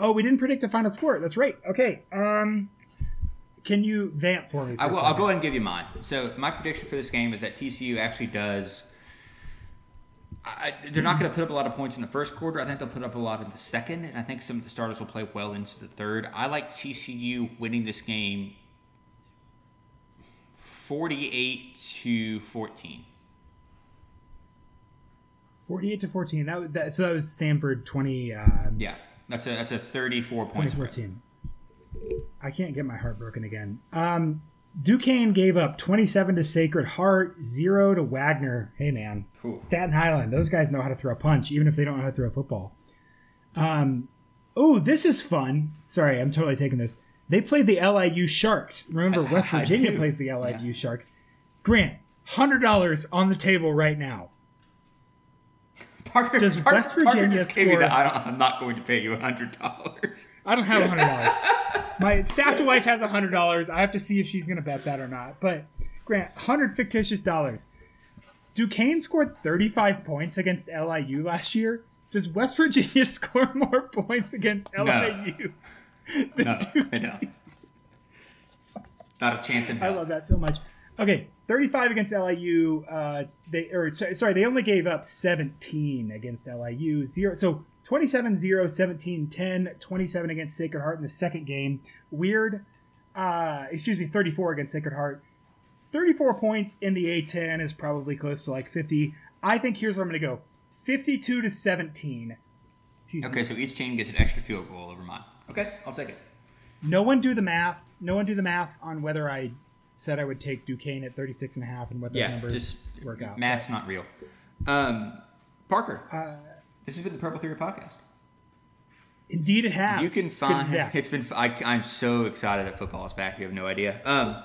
S2: oh, we didn't predict a final score. That's right. Okay. Um, can you vamp for me? For
S1: I will. I'll go ahead and give you mine. So my prediction for this game is that TCU actually does. I, they're not going to put up a lot of points in the first quarter. I think they'll put up a lot in the second, and I think some of the starters will play well into the third. I like TCU winning this game, forty-eight to fourteen.
S2: 48 to 14. That, that so that was Samford 20 uh,
S1: Yeah, that's a that's a thirty-four point
S2: 2014. I can't get my heart broken again. Um, Duquesne gave up 27 to Sacred Heart, zero to Wagner. Hey man,
S1: Cool.
S2: Staten Island. Those guys know how to throw a punch, even if they don't know how to throw a football. Um, oh, this is fun. Sorry, I'm totally taking this. They played the LIU Sharks. Remember, West Virginia plays the LIU
S1: Yeah.
S2: Sharks. Grant, hundred dollars on the table right now.
S1: Parker,
S2: Does
S1: Parker-
S2: West Virginia
S1: me
S2: score-
S1: the, I don't, I'm not going to pay you hundred dollars.
S2: I don't have hundred dollars. My stats wife has hundred dollars. I have to see if she's going to bet that or not. But Grant, hundred fictitious dollars. Duquesne scored thirty-five points against LIU last year. Does West Virginia score more points against LIU?
S1: No, I don't. Not a chance in hell.
S2: I love that so much. Okay, 35 against LIU. Uh, they or sorry, they only gave up 17 against LIU. Zero. So 27 0 17 10 27 against Sacred Heart in the second game. Weird. Uh, excuse me, 34 against Sacred Heart. 34 points in the A10 is probably close to like 50. I think here's where I'm going to go 52 to 17. TCU.
S1: Okay, so each team gets an extra field goal over mine. Okay, I'll take it.
S2: No one do the math. No one do the math on whether I said I would take Duquesne at 36 and a half and what those
S1: Yeah,
S2: numbers
S1: just
S2: work out.
S1: Math's not real. Um, Parker,
S2: Uh,
S1: this has been the Purple Theory podcast.
S2: Indeed, it has.
S1: You can
S2: It's been-
S1: find. It's been. I, I'm so excited that football is back. You have no idea. Um,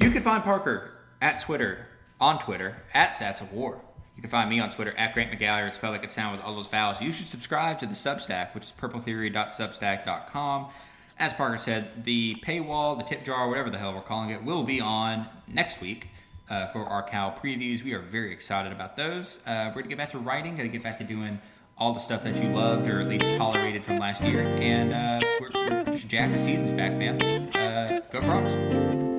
S1: you can find Parker at Twitter on Twitter at Stats of War. You can find me on Twitter at Grant McGallagher. It's spelled like it sounds with all those vowels. You should subscribe to the Substack, which is purpletheory.substack.com. As Parker said, the paywall, the tip jar, whatever the hell we're calling it, will be on next week uh, for our Cal previews. We are very excited about those. Uh, we're going to get back to writing, going to get back to doing all the stuff that you loved or at least tolerated from last year. And uh, we're, we're just jack the season's back, man. Uh, go Frogs.